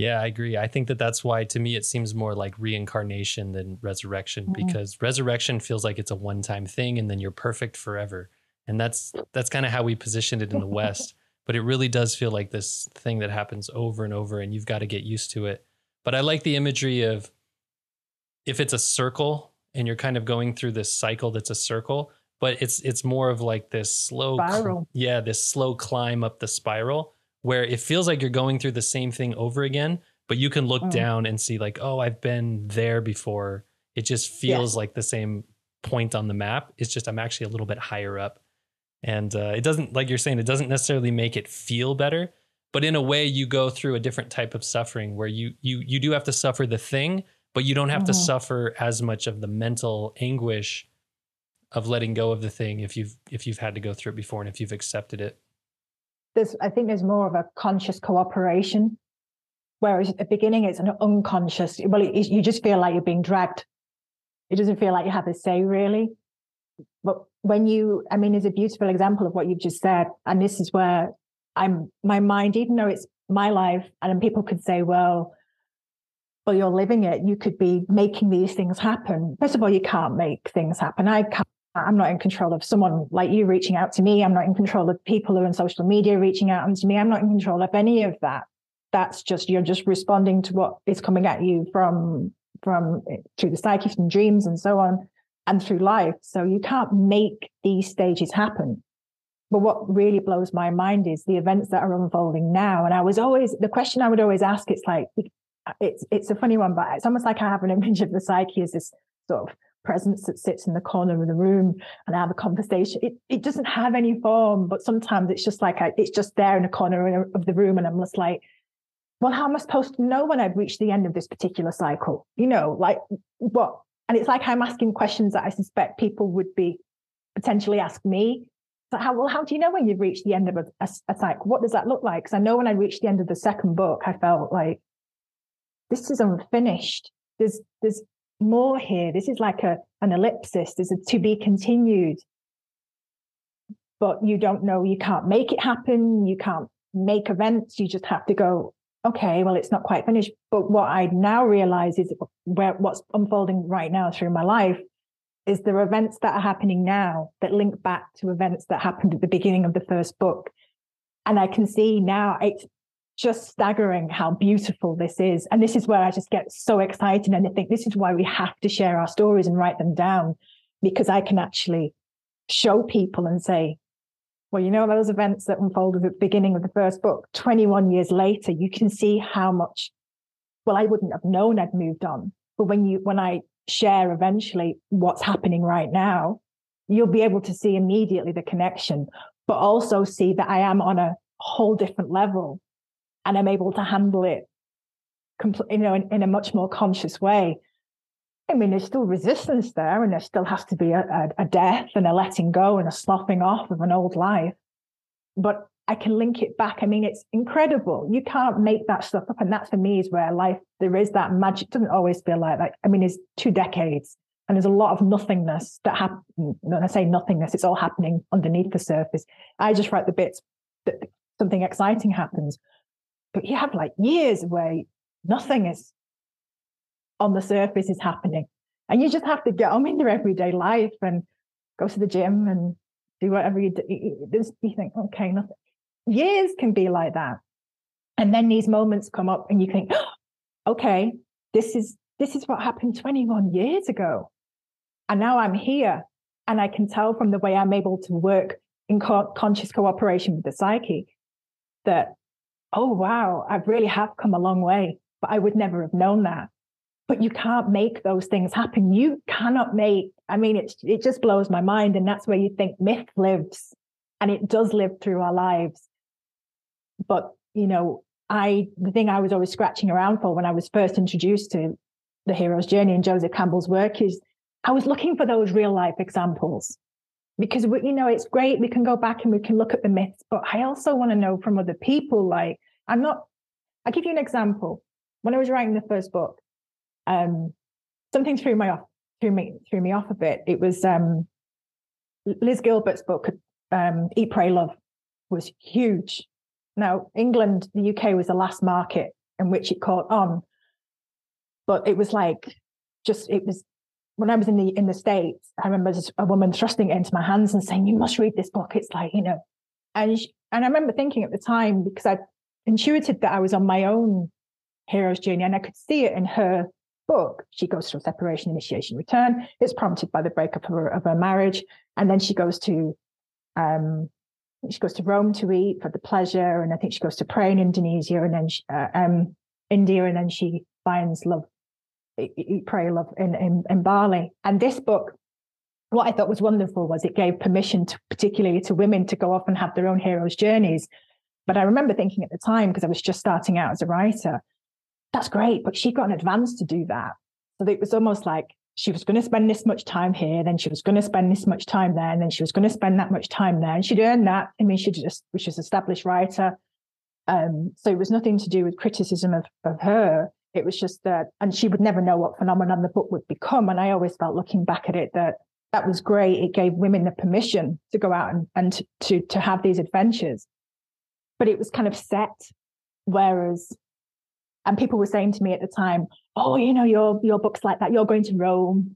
Yeah, I agree. I think that that's why to me it seems more like reincarnation than resurrection mm-hmm. because resurrection feels like it's a one-time thing and then you're perfect forever. And that's that's kind of how we positioned it in the West, but it really does feel like this thing that happens over and over and you've got to get used to it. But I like the imagery of if it's a circle and you're kind of going through this cycle that's a circle, but it's it's more of like this slow spiral. yeah, this slow climb up the spiral where it feels like you're going through the same thing over again, but you can look mm. down and see like, oh, I've been there before. It just feels like the same point on the map. It's just I'm actually a little bit higher up. And uh, it doesn't, like you're saying, it doesn't necessarily make it feel better, but in a way, you go through a different type of suffering where you you you do have to suffer the thing, but you don't have mm-hmm. to suffer as much of the mental anguish of letting go of the thing if you've if you've had to go through it before and if you've accepted it there's i think there's more of a conscious cooperation whereas at the beginning it's an unconscious well it, you just feel like you're being dragged. It doesn't feel like you have a say really. But when you i mean is a beautiful example of what you've just said and this is where i'm my mind even though it's my life and people could say well well you're living it you could be making these things happen. First of all you can't make things happen. I can't I'm not in control of someone like you reaching out to me. I'm not in control of people who are on social media reaching out to me. I'm not in control of any of that. That's just you're just responding to what is coming at you from from eh, through the psyche, from dreams, and so on, and through life. So you can't make these stages happen. But what really blows my mind is the events that are unfolding now. And I was always the question I would always ask. It's like it's it's a funny one, but it's almost like I have an image of the psyche as this sort of presence that sits in the corner of the room and I have a conversation. It, it doesn't have any form, but sometimes it's just like I, it's just there in a corner of the room, and I'm just like, well, how am I supposed to know when I've reached the end of this particular cycle? You know, like what? And it's like I'm asking questions that I suspect people would be potentially ask me. So how well, how do you know when you've reached the end of a, a, a cycle? What does that look like? Because I know when I reached the end of the second book, I felt like this is unfinished. There's there's more here. This is like a an ellipsis. There's a to be continued. But you don't know, you can't make it happen. You can't make events. You just have to go, okay, well, it's not quite finished. But what I now realize is where what's unfolding right now through my life is there are events that are happening now that link back to events that happened at the beginning of the first book. And I can see now it's just staggering how beautiful this is. And this is where I just get so excited. And I think this is why we have to share our stories and write them down because I can actually show people and say, well, you know, those events that unfolded at the beginning of the first book, 21 years later, you can see how much, well, I wouldn't have known I'd moved on. But when you, when I share eventually what's happening right now, you'll be able to see immediately the connection, but also see that I am on a whole different level and I'm able to handle it, you know, in, in a much more conscious way. I mean, there's still resistance there, and there still has to be a, a, a death and a letting go and a sloughing off of an old life. But I can link it back. I mean, it's incredible. You can't make that stuff up. And that for me is where life, there is that magic. It doesn't always feel like that. I mean, it's two decades and there's a lot of nothingness that happen. When I say nothingness, it's all happening underneath the surface. I just write the bits that something exciting happens but you have like years where nothing is on the surface is happening. And you just have to get on in your everyday life and go to the gym and do whatever you do. You think, okay, nothing. Years can be like that. And then these moments come up and you think, oh, okay, this is this is what happened 21 years ago. And now I'm here. And I can tell from the way I'm able to work in co- conscious cooperation with the psyche that oh, wow, I really have come a long way, but I would never have known that. But you can't make those things happen. You cannot make, I mean, it's, it just blows my mind. And that's where you think myth lives and it does live through our lives. But, you know, I, the thing I was always scratching around for when I was first introduced to the hero's journey and Joseph Campbell's work is I was looking for those real life examples because we, you know it's great we can go back and we can look at the myths but i also want to know from other people like i'm not i'll give you an example. When i was writing the first book um something threw me off threw me threw me off a bit. It was um liz gilbert's book um eat pray love was huge. Now england the uk was the last market in which it caught on but it was like just it was when I was in the in the states, I remember a woman thrusting it into my hands and saying, "You must read this book." It's like you know, and she, and I remember thinking at the time because I intuited that I was on my own hero's journey, and I could see it in her book. She goes through separation, initiation, return. It's prompted by the breakup of her, of her marriage, and then she goes to um, she goes to Rome to eat for the pleasure, and I think she goes to pray in Indonesia, and then she, uh, um, India, and then she finds love Eat, Pray, Love in, in, in Bali. And this book, what I thought was wonderful was it gave permission to, particularly to women to go off and have their own hero's journeys. But I remember thinking at the time, because I was just starting out as a writer, that's great, but she got an advance to do that. So it was almost like she was going to spend this much time here, then she was going to spend this much time there, and then she was going to spend that much time there. And she'd earned that. I mean, she just, is established writer. Um, so it was nothing to do with criticism of, of her. It was just that, and she would never know what phenomenon the book would become. And I always felt looking back at it that that was great. It gave women the permission to go out and, and to, to have these adventures. But it was kind of set. Whereas, and people were saying to me at the time, oh, you know, your, your book's like that. You're going to Rome.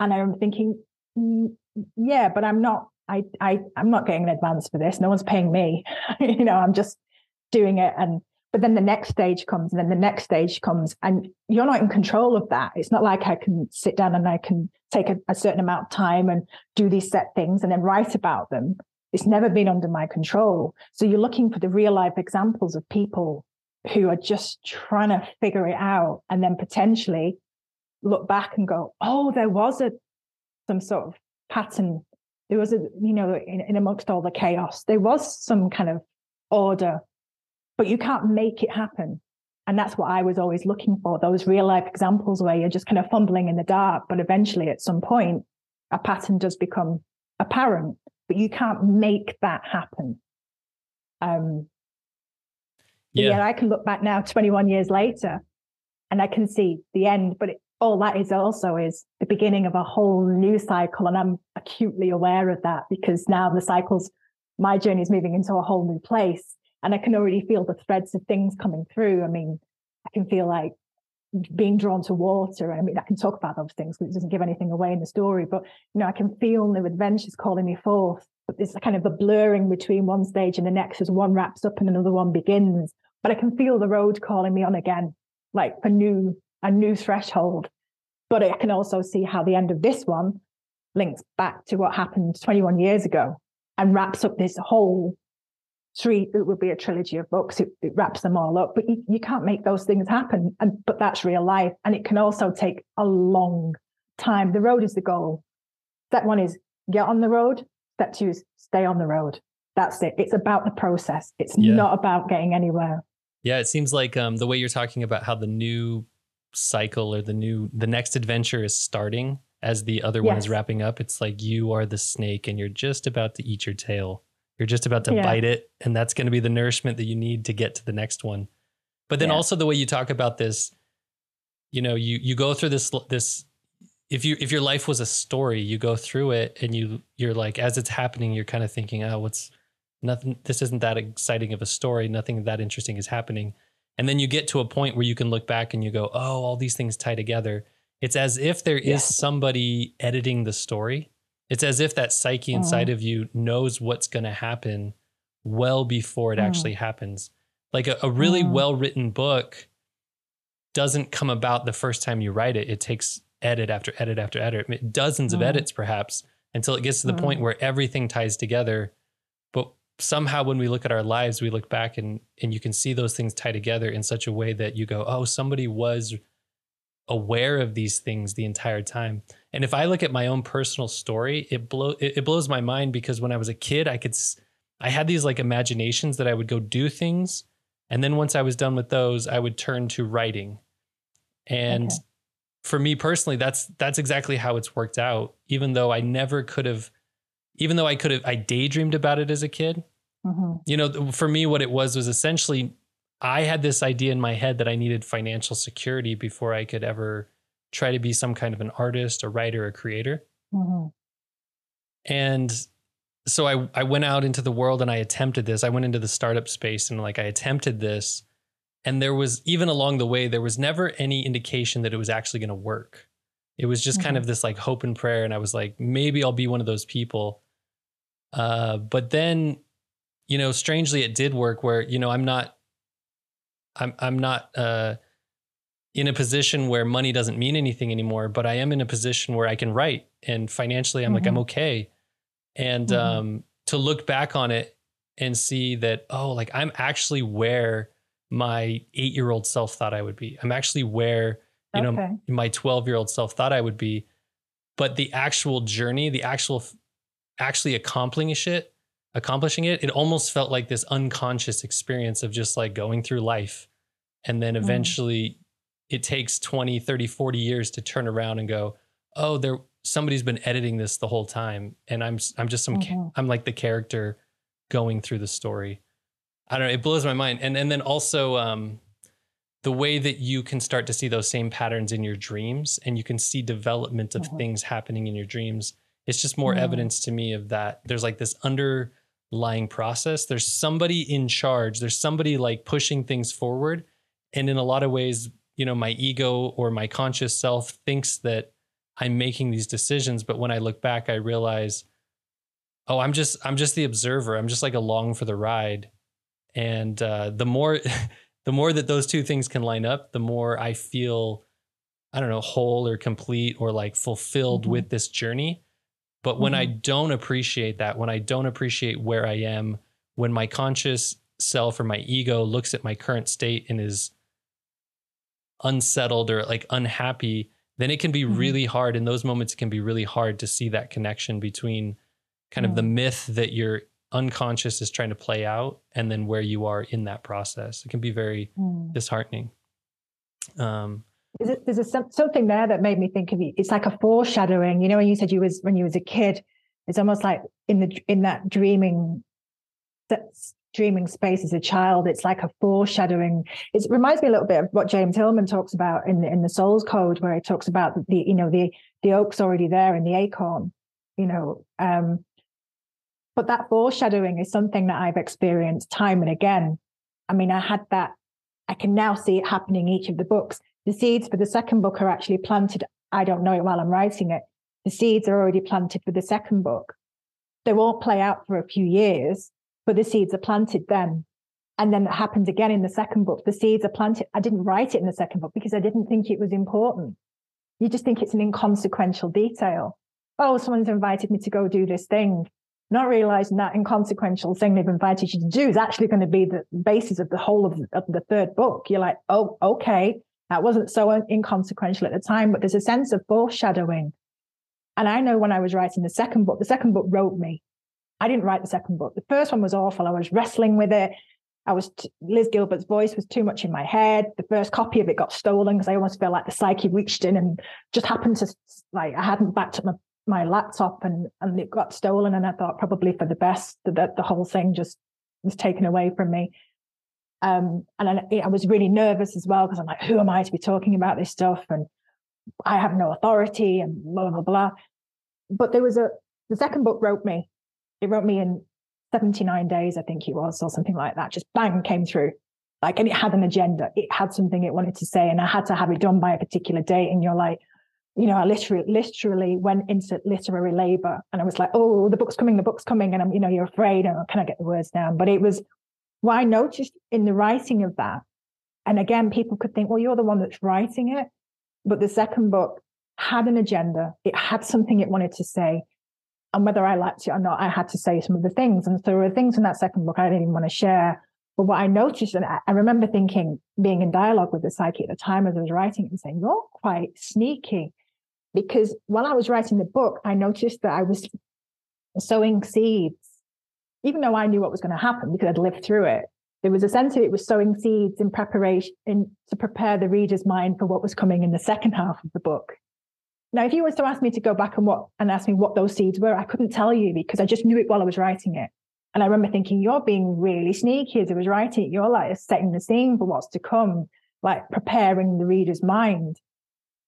And I'm thinking, mm, yeah, but I'm not, I, I, I'm not getting an advance for this. No one's paying me. you know, I'm just doing it. And but then the next stage comes and then the next stage comes and you're not in control of that. It's not like i can sit down and i can take a, a, certain amount of time and do these set things and then write about them. It's never been under my control. So you're looking for the real life examples of people who are just trying to figure it out and then potentially look back and go oh there was a some sort of pattern. There was a you know in, in amongst all the chaos there was some kind of order but you can't make it happen. And that's what I was always looking for those real life examples where you're just kind of fumbling in the dark, but eventually at some point, a pattern does become apparent, but you can't make that happen. Um, yeah. yeah, I can look back now 21 years later and I can see the end, but it, all that is also is the beginning of a whole new cycle. And I'm acutely aware of that because now the cycles, my journey is moving into a whole new place and I can already feel the threads of things coming through. I mean, I can feel like being drawn to water. I mean, I can talk about those things because it doesn't give anything away in the story, but you know, I can feel new adventures calling me forth. But there's kind of a blurring between one stage and the next as one wraps up and another one begins. But I can feel the road calling me on again, like a new, a new threshold. But I can also see how the end of this one links back to what happened 21 years ago and wraps up this whole three it would be a trilogy of books. It, it wraps them all up but you, you can't make those things happen. And but that's real life. And it can also take a long time. The road is the goal. Step one is get on the road. Step two is stay on the road. That's it. It's about the process. It's yeah. not about getting anywhere. Yeah it seems like um, the way you're talking about how the new cycle or the new the next adventure is starting as the other yes. one is wrapping up it's like you are the snake and you're just about to eat your tail you're just about to yeah. bite it, and that's going to be the nourishment that you need to get to the next one. But then yeah. also the way you talk about this, you know, you you go through this this if you if your life was a story, you go through it and you you're like as it's happening, you're kind of thinking, oh, what's nothing this isn't that exciting of a story, nothing that interesting is happening. And then you get to a point where you can look back and you go, oh, all these things tie together. It's as if there is somebody editing the story it's as if that psyche mm. inside of you knows what's going to happen well before it mm. actually happens. Like a, a really mm. well written book doesn't come about the first time you write it. It takes edit after edit after edit, dozens of edits perhaps, until it gets to the point where everything ties together. But somehow when we look at our lives, we look back and and you can see those things tie together in such a way that you go, oh, somebody was aware of these things the entire time. And if I look at my own personal story, it blow it, it blows my mind because when I was a kid, I could I had these like imaginations that I would go do things, and then once I was done with those, I would turn to writing. And okay. for me personally, that's that's exactly how it's worked out. Even though I never could have even though I could have, I daydreamed about it as a kid. Mm-hmm. You know, for me, what it was was essentially I had this idea in my head that I needed financial security before I could ever try to be some kind of an artist, a writer, a creator. Mm-hmm. And so I, I went out into the world and I attempted this. I went into the startup space and like I attempted this. And there was even along the way, there was never any indication that it was actually going to work. It was just mm-hmm. kind of this like hope and prayer. And I was like, maybe I'll be one of those people. Uh, but then, you know, strangely, it did work. Where you know, I'm not, I'm I'm not uh, in a position where money doesn't mean anything anymore. But I am in a position where I can write, and financially, I'm mm-hmm. like I'm okay. And mm-hmm. um, to look back on it and see that, oh, like I'm actually where my eight year old self thought I would be. I'm actually where you okay. know my 12 year old self thought I would be. But the actual journey, the actual actually accomplishing it, accomplishing it, it almost felt like this unconscious experience of just like going through life. And then mm-hmm. eventually mm. It takes 20, 30, 40 years to turn around and go, oh, there somebody's been editing this the whole time. And I'm I'm just some mm-hmm. I'm like the character going through the story. I don't know, it blows my mind. And and then also um the way that you can start to see those same patterns in your dreams and you can see development of mm-hmm. things happening in your dreams it's just more evidence to me of that. There's like this underlying process. There's somebody in charge. There's somebody like pushing things forward. And in a lot of ways, you know, my ego or my conscious self thinks that I'm making these decisions. But when I look back, I realize, oh, I'm just I'm just the observer. I'm just like along for the ride. And uh, the more the more that those two things can line up, the more I feel, I don't know, whole or complete or like fulfilled mm-hmm. with this journey. But when mm-hmm. I don't appreciate that, when I don't appreciate where I am, when my conscious self or my ego looks at my current state and is unsettled or like unhappy, then it can be mm-hmm. really hard. In those moments, it can be really hard to see that connection between kind mm-hmm. of the myth that your unconscious is trying to play out and then where you are in that process. It can be very mm. disheartening. Um, there's a, something there that made me think of you. It's like a foreshadowing. You know, when you said you was when you was a kid, it's almost like in the in that dreaming that dreaming space as a child. It's like a foreshadowing. It reminds me a little bit of what James Hillman talks about in the, in the Souls Code, where he talks about the you know the the oak's already there and the acorn. You know, um, but that foreshadowing is something that I've experienced time and again. I mean, I had that. I can now see it happening each of the books the seeds for the second book are actually planted. I don't know it while I'm writing it. The seeds are already planted for the second book. They won't play out for a few years, but the seeds are planted then. And then it happens again in the second book. The seeds are planted. I didn't write it in the second book because I didn't think it was important. You just think it's an inconsequential detail. Oh, someone's invited me to go do this thing. Not realizing that inconsequential thing they've invited you to do is actually going to be the basis of the whole of, of the third book. You're like, oh, okay. That wasn't so inconsequential at the time, but there's a sense of foreshadowing. And I know when I was writing the second book, the second book wrote me. I didn't write the second book. The first one was awful. I was wrestling with it. I was t- Liz Gilbert's voice was too much in my head. The first copy of it got stolen because I almost felt like the psyche reached in and just happened to like I hadn't backed up my, my laptop and and it got stolen. And I thought probably for the best that the whole thing just was taken away from me. Um, and I, I was really nervous as well because I'm like, who am I to be talking about this stuff? And I have no authority and blah, blah, blah. But there was a, the second book wrote me. It wrote me in 79 days, I think it was, or something like that. Just bang came through. Like, and it had an agenda. It had something it wanted to say, and I had to have it done by a particular date. And you're like, you know, I literally, literally went into literary labor and I was like, oh, the book's coming, the book's coming. And I'm, you know, you're afraid. And can I get the words down? But it was what I noticed in the writing of that, and again, people could think, well, you're the one that's writing it. But the second book had an agenda. It had something it wanted to say. And whether I liked it or not, I had to say some of the things. And so there were things in that second book I didn't even want to share. But what I noticed, and I, remember thinking, being in dialogue with the psyche at the time as I was writing and saying, you're quite sneaky. Because while I was writing the book, I noticed that I was sowing seeds, even though I knew what was going to happen because I'd lived through it. There was a sense of it was sowing seeds in preparation in, to prepare the reader's mind for what was coming in the second half of the book. Now, if you was to ask me to go back and what and ask me what those seeds were, I couldn't tell you because I just knew it while I was writing it. And I remember thinking, you're being really sneaky as I was writing it. You're like setting the scene for what's to come, like preparing the reader's mind.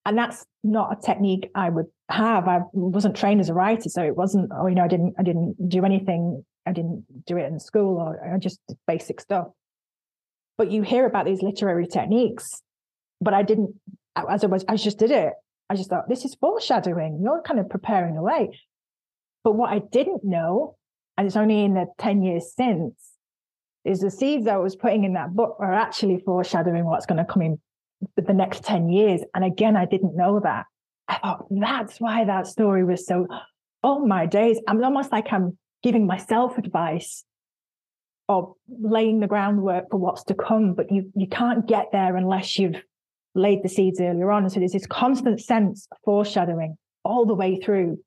And that's not a technique I would have. I wasn't trained as a writer, so it wasn't, oh, you know, I didn't, I didn't do anything. I didn't do it in school or I just did basic stuff. But you hear about these literary techniques, but I didn't, as I was, I just did it. I just thought, this is foreshadowing. You're kind of preparing the way. But what I didn't know and it's only in the 10 years since, is the seeds I was putting in that book are actually foreshadowing what's going to come in the next 10 years. And again, I didn't know that. I thought that's why that story was so, oh my days. I'm almost like I'm giving myself advice or laying the groundwork for what's to come, but you, you can't get there unless you've laid the seeds earlier on. And so there's this constant sense of foreshadowing all the way through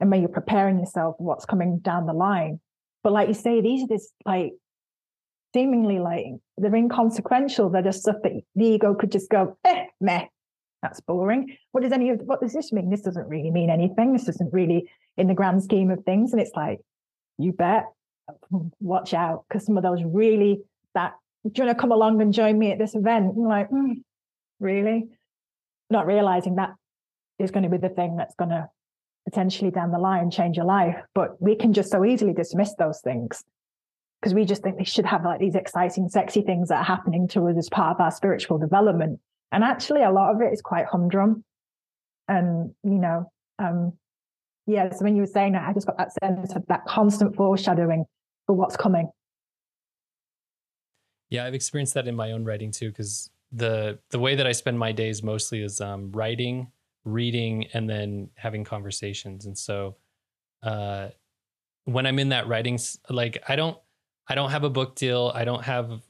and when you're preparing yourself for what's coming down the line. But like you say, these are this like seemingly like they're inconsequential. They're just stuff that the ego could just go, eh, meh, that's boring. What does any of what does this mean? This doesn't really mean anything. This isn't really in the grand scheme of things. And it's like, you bet, watch out, because some of those really that do you want to come along and join me at this event? I'm like, mm, really? Not realizing that is going to be the thing that's going to potentially down the line change your life. But we can just so easily dismiss those things because we just think we should have like these exciting, sexy things that are happening to us as part of our spiritual development. And actually, a lot of it is quite humdrum. And, you know, um, yeah, so when you were saying that, I just got that sense of that constant foreshadowing for what's coming. Yeah, I've experienced that in my own writing too, because the the way that I spend my days mostly is um, writing reading and then having conversations. And so uh when i'm in that writing like i don't i don't have a book deal. I don't have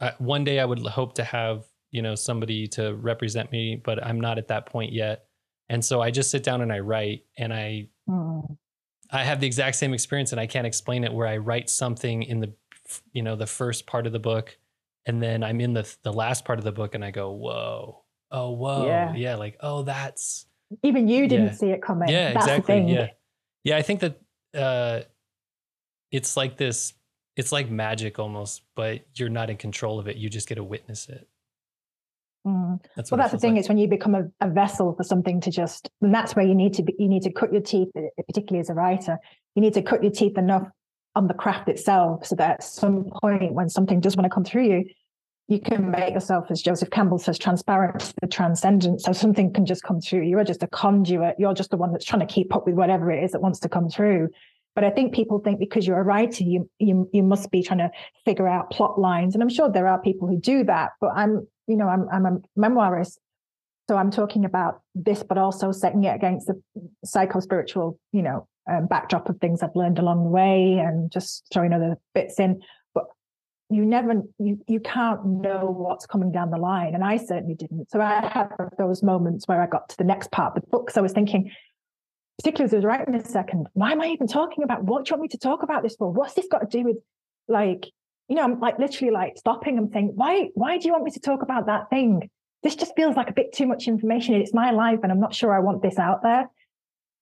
uh, one day i would hope to have you know somebody to represent me but i'm not at that point yet. And so i just sit down and i write and i mm. i have the exact same experience and i can't explain it where i write something in the you know the first part of the book and then i'm in the the last part of the book and i go whoa. Oh whoa. Yeah, yeah like oh that's even you didn't yeah. see it coming. Yeah that's exactly. yeah. Yeah i think that uh it's like this it's like magic almost but you're not in control of it. You just get to witness it. Mm. that's well that's the thing like. is when you become a, a, vessel for something to just and that's where you need to be you need to cut your teeth particularly as a writer you need to cut your teeth enough on the craft itself so that at some point when something does want to come through you you can make yourself, as Joseph Campbell says, transparent to the transcendent. So something can just come through. You are just a conduit. You're just the one that's trying to keep up with whatever it is that wants to come through. But I think people think because you're a writer, you you you must be trying to figure out plot lines. And I'm sure there are people who do that. But I'm, you know, I'm I'm a memoirist. So I'm talking about this, but also setting it against the psycho spiritual, you know, um, backdrop of things I've learned along the way and just throwing other bits in. But you never you you can't know what's coming down the line and i certainly didn't. So i had those moments where i got to the next part of the book. So i was thinking particularly as i was writing a second why am i even talking about what do you want me to talk about this for? What's this got to do with like you know i'm like literally like stopping and saying why why do you want me to talk about that thing? This just feels like a bit too much information. It's my life and i'm not sure i want this out there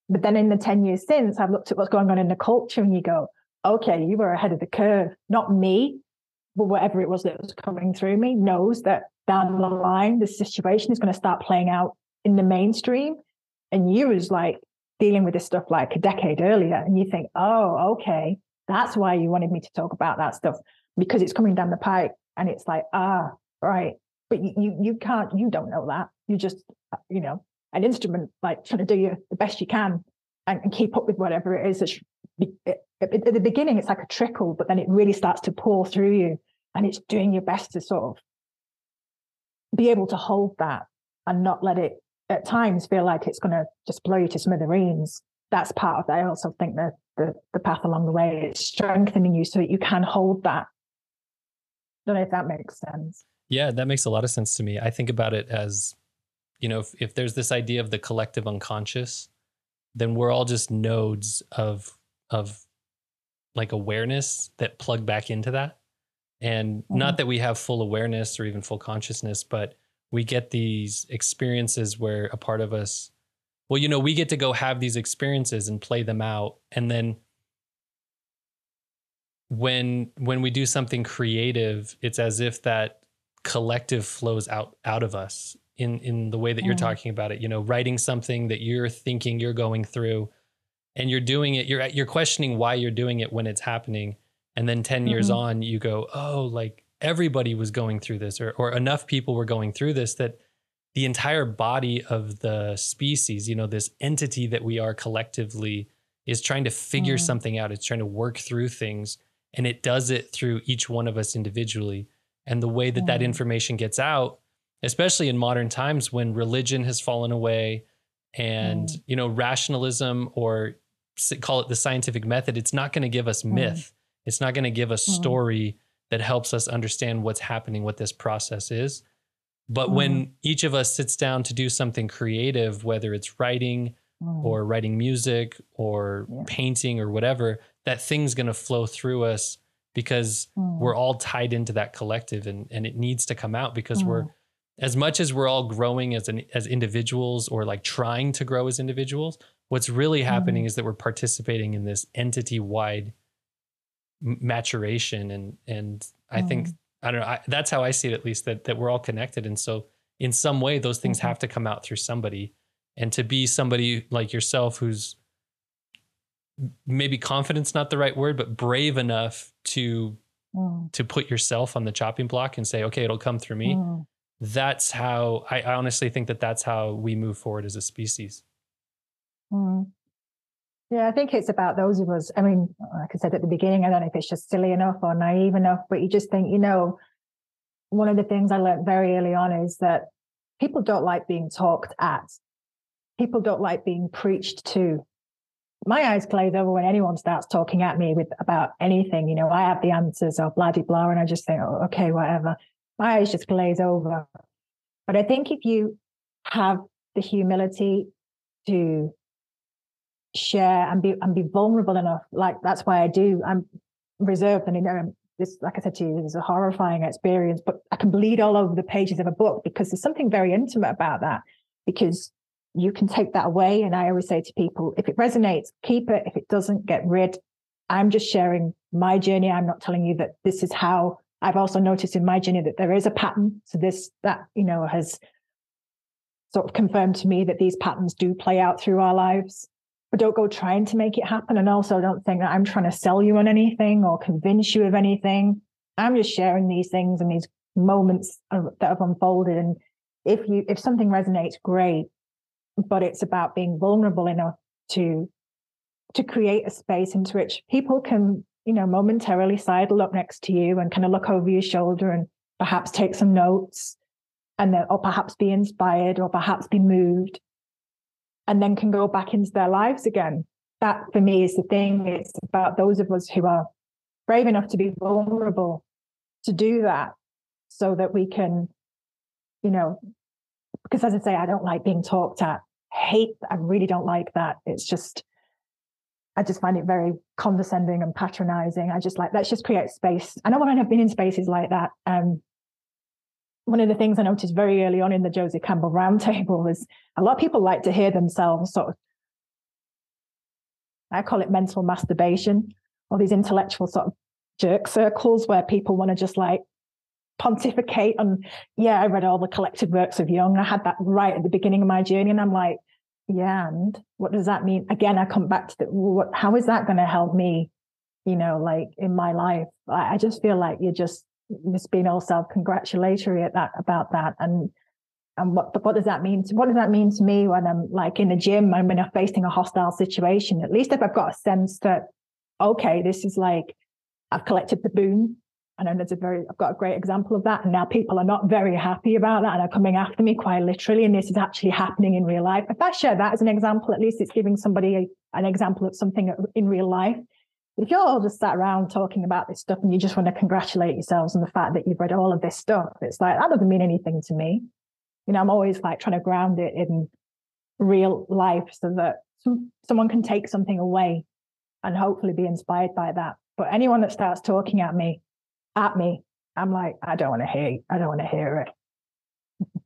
but then in the 10 years since i've looked at what's going on in the culture and you go okay you were ahead of the curve. Not me but whatever it was that was coming through me knows that down the line the situation is going to start playing out in the mainstream. And you was like dealing with this stuff like a decade earlier and you think oh okay that's why you wanted me to talk about that stuff because it's coming down the pipe and it's like ah right. But you you, you can't you don't know that. You just you know an instrument like trying to do your, the best you can and, and keep up with whatever it is that's at the beginning it's like a trickle but then it really starts to pour through you and it's doing your best to sort of be able to hold that and not let it at times feel like it's going to just blow you to smithereens that's part of it i also think that the, the path along the way. It's strengthening you so that you can hold that. I Don't know if that makes sense. Yeah, that makes a lot of sense to me. I think about it as, you know, if, if there's this idea of the collective unconscious, then we're all just nodes of of like awareness that plug back into that. And mm-hmm. not that we have full awareness or even full consciousness, but we get these experiences where a part of us well, you know, we get to go have these experiences and play them out. And then when when we do something creative, it's as if that collective flows out out of us in in the way that you're mm. talking about it. You know, writing something that you're thinking you're going through and you're doing it, you're you're questioning why you're doing it when it's happening. And then 10 mm-hmm. years on, you go, oh, like everybody was going through this, or or enough people were going through this that the entire body of the species, you know, this entity that we are collectively is trying to figure mm. something out. It's trying to work through things and it does it through each one of us individually. And the way that mm. that information gets out, especially in modern times when religion has fallen away and, mm. you know, rationalism or call it the scientific method, it's not going to give us mm. myth. It's not going to give us mm. story that helps us understand what's happening, what this process is. But mm. when each of us sits down to do something creative, whether it's writing mm. or writing music or yeah. painting or whatever, that thing's going to flow through us because mm. we're all tied into that collective and, and it needs to come out because we're mm. As much as we're all growing as an, as individuals or like trying to grow as individuals what's really happening mm. is that we're participating in this entity wide maturation and and I think mm. I don't know. I, that's how I see it, at least that that we're all connected, and so in some way, those things mm-hmm. have to come out through somebody, and to be somebody like yourself who's maybe confidence not the right word, but brave enough to mm. to put yourself on the chopping block and say, okay, it'll come through me. That's how I, I, honestly think that that's how we move forward as a species. Mm. Yeah, I think it's about those of us. I mean, like I said at the beginning, I don't know if it's just silly enough or naive enough, but you just think, you know, one of the things I learned very early on is that people don't like being talked at. People don't like being preached to. My eyes glaze over when anyone starts talking at me with about anything. You know, I have the answers or blah, blah, blah, and I just think, oh, okay, whatever. My eyes just glaze over. But I think if you have the humility to share and be and be vulnerable enough. Like that's why I do. I'm reserved, and you know, this, like I said to you, this is a horrifying experience. But I can bleed all over the pages of a book because there's something very intimate about that. Because you can take that away, and I always say to people, if it resonates, keep it. If it doesn't, get rid. I'm just sharing my journey. I'm not telling you that this is how. I've also noticed in my journey that there is a pattern. So this that you know has sort of confirmed to me that these patterns do play out through our lives but don't go trying to make it happen. And also don't think that I'm trying to sell you on anything or convince you of anything. I'm just sharing these things and these moments that have unfolded. And if you, if something resonates, great. But it's about being vulnerable enough to, to create a space into which people can, you know, momentarily sidle up next to you and kind of look over your shoulder and perhaps take some notes and then, or perhaps be inspired or perhaps be moved and then can go back into their lives again. That for me is the thing. It's about those of us who are brave enough to be vulnerable to do that so that we can, you know, because as I say, I don't like being talked at. Hate, I really don't like that. It's just, I just find it very condescending and patronizing. I just like, let's just create space. I know when I've been in spaces like that, um, one of the things I noticed very early on in the Joseph Campbell roundtable was a lot of people like to hear themselves sort of, I call it mental masturbation, or these intellectual sort of jerk circles where people want to just like pontificate on, yeah, I read all the collected works of Jung. I had that right at the beginning of my journey. And I'm like, yeah, and what does that mean? Again, I come back to the, what, how is that going to help me, you know, like in my life? I, I just feel like you're just just being all self-congratulatory at that about that and and what what does that mean to, what does that mean to me when i'm like in the gym and when i'm facing a hostile situation at least if i've got a sense that okay this is like i've collected the boon And then there's a very, I've got a great example of that. And now people are not very happy about that and are coming after me quite literally. And this is actually happening in real life. If I share that as an example, at least it's giving somebody a, an example of something in real life. If you're all just sat around talking about this stuff and you just want to congratulate yourselves on the fact that you've read all of this stuff, it's like, that doesn't mean anything to me. You know, I'm always like trying to ground it in real life so that some, someone can take something away and hopefully be inspired by that. But anyone that starts talking at me, at me, I'm like, I don't want to hear, I don't want to hear it.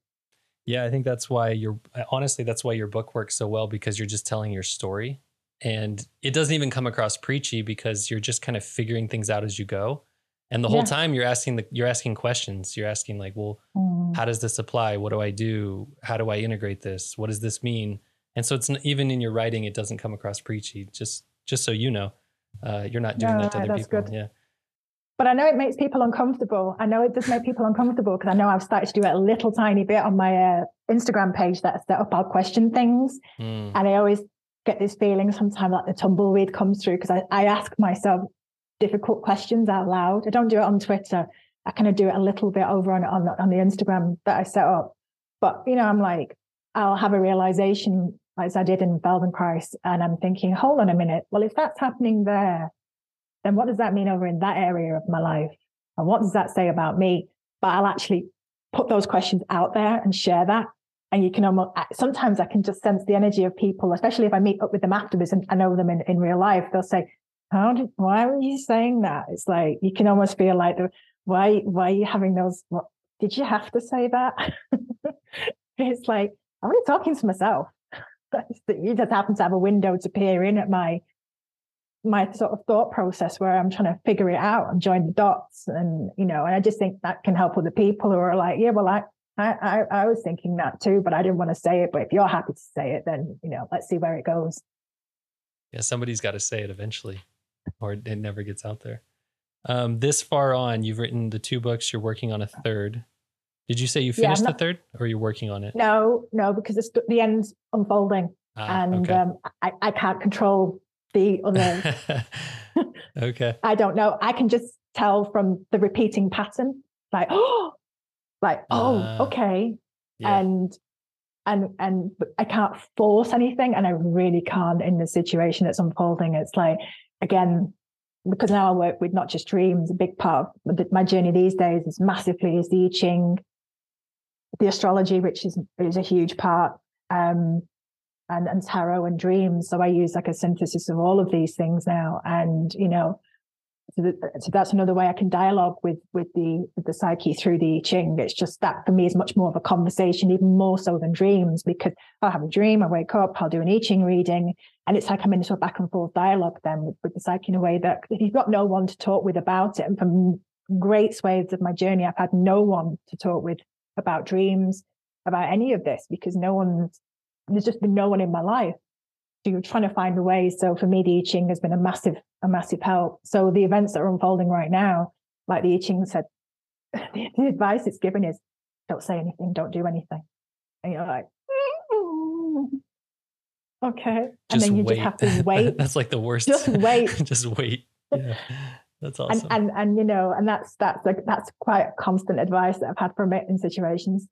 Yeah, I think that's why your honestly that's why your book works so well because you're just telling your story and it doesn't even come across preachy because you're just kind of figuring things out as you go. And the whole time you're asking the you're asking questions. You're asking like, well, mm. how does this apply? What do I do? How do I integrate this? What does this mean? And so it's even in your writing, it doesn't come across preachy. Just just so you know, uh, you're not doing no, that to other people. Good. Yeah but I know it makes people uncomfortable. I know it does make people uncomfortable because I know I've started to do it a little tiny bit on my uh, Instagram page that I set up. I'll question things, mm. and I always get this feeling sometimes like the tumbleweed comes through because I, I ask myself difficult questions out loud. I don't do it on Twitter. I kind of do it a little bit over on on on the Instagram that I set up. But you know, I'm like, I'll have a realization as I did in Feldenkrais, and I'm thinking, hold on a minute. Well, if that's happening there, then what does that mean over in that area of my life? And what does that say about me? But I'll actually put those questions out there and share that. And you can almost, sometimes I can just sense the energy of people, especially if I meet up with them afterwards and I know them in, in real life. They'll say, how did, why were you saying that? It's like, you can almost feel like, why, why are you having those? What, did you have to say that? it's like, I'm only talking to myself. you just happen to have a window to peer in at my my sort of thought process where I'm trying to figure it out and join the dots. And, you know, and I just think that can help other people who are like, yeah, well, I, I, I was thinking that too, but I didn't want to say it. But if you're happy to say it, then, you know, let's see where it goes. Yeah, somebody's got to say it eventually, or it never gets out there. Um, this far on, you've written the two books, you're working on a third. Did you say you finished yeah, not, the third or you're working on it? No, no, because the, the end's unfolding ah, and okay. um, I, I can't control the other. okay. I don't know. I can just tell from the repeating pattern, like, oh, like, oh, uh, okay. Yeah. And and and I can't force anything, and I really can't in the situation that's unfolding. It's like again, because now I work with not just dreams. A big part of my journey these days is massively is the I Ching, the astrology, which is is a huge part. Um, and, and tarot and dreams. So I use like a synthesis of all of these things now. And, you know, so, so that's another way I can dialogue with, with the, with the psyche through the I Ching. It's just that for me is much more of a conversation, even more so than dreams, because I'll have a dream, I wake up, I'll do an I Ching reading. And it's like I'm in a sort of back and forth dialogue then with, with the psyche in a way that if you've got no one to talk with about it, and from great swathes of my journey, I've had no one to talk with about dreams, about any of this, because no one's there's just been no one in my life. So you're trying to find a way. So for me, the I Ching has been a massive, a massive help. So the events that are unfolding right now, like the I Ching said, the, the advice it's given is don't say anything, don't do anything. And you're like, okay. Just and then you wait. just have to wait. that's like the worst. Just wait. just wait. Yeah. That's awesome. And, and and you know, and that's that's like that's quite constant advice that I've had from it in situations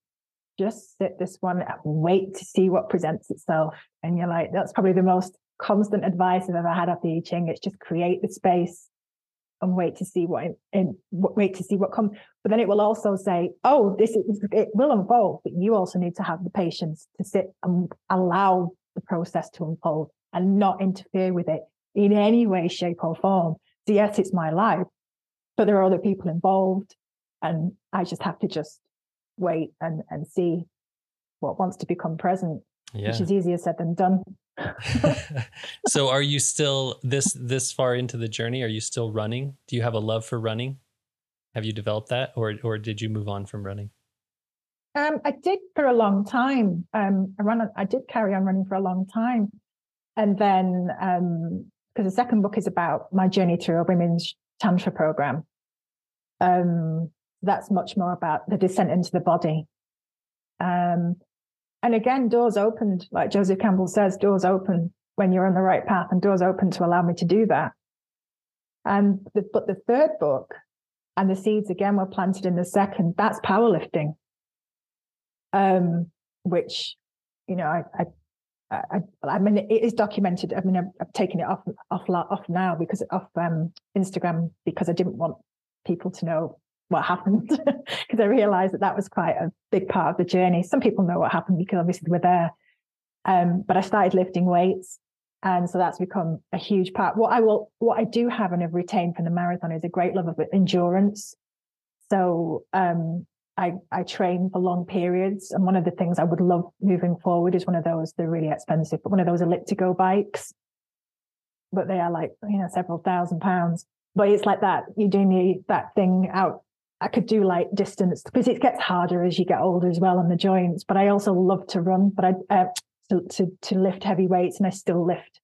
just sit this one and wait to see what presents itself. And you're like, that's probably the most constant advice I've ever had after I Ching. It's just create the space and wait to see what in, wait to see what comes. But then it will also say, oh, this is it will unfold, but you also need to have the patience to sit and allow the process to unfold and not interfere with it in any way, shape, or form. So yes, it's my life, but there are other people involved. And I just have to just wait and and see what wants to become present yeah. which is easier said than done so are you still this this far into the journey are you still running do you have a love for running have you developed that or or did you move on from running um, I did for a long time. Um, I run. I did carry on running for a long time, and then because um, the second book is about my journey through a women's tantra program. Um, that's much more about the descent into the body. Um, and again, doors opened, like Joseph Campbell says, doors open when you're on the right path, and doors open to allow me to do that. And the, but the third book and the seeds again were planted in the second. That's powerlifting, um, which you know I, I I, I, mean, it is documented. I mean, I've, I've taken it off off off now because off um, Instagram because I didn't want people to know what happened because I realised that that was quite a big part of the journey. Some people know what happened because obviously they were there. Um, but I started lifting weights, and so that's become a huge part. What I will, what I do have and have retained from the marathon is a great love of endurance. So um, I, I train for long periods. And one of the things I would love moving forward is one of those, they're really expensive, but one of those elliptigo bikes. But they are like, you know, several thousand pounds. But it's like that. You're doing the, that thing out. I could do like distance because it gets harder as you get older as well on the joints. But I also love to run, but I, uh, to, to, to lift heavy weights and I still lift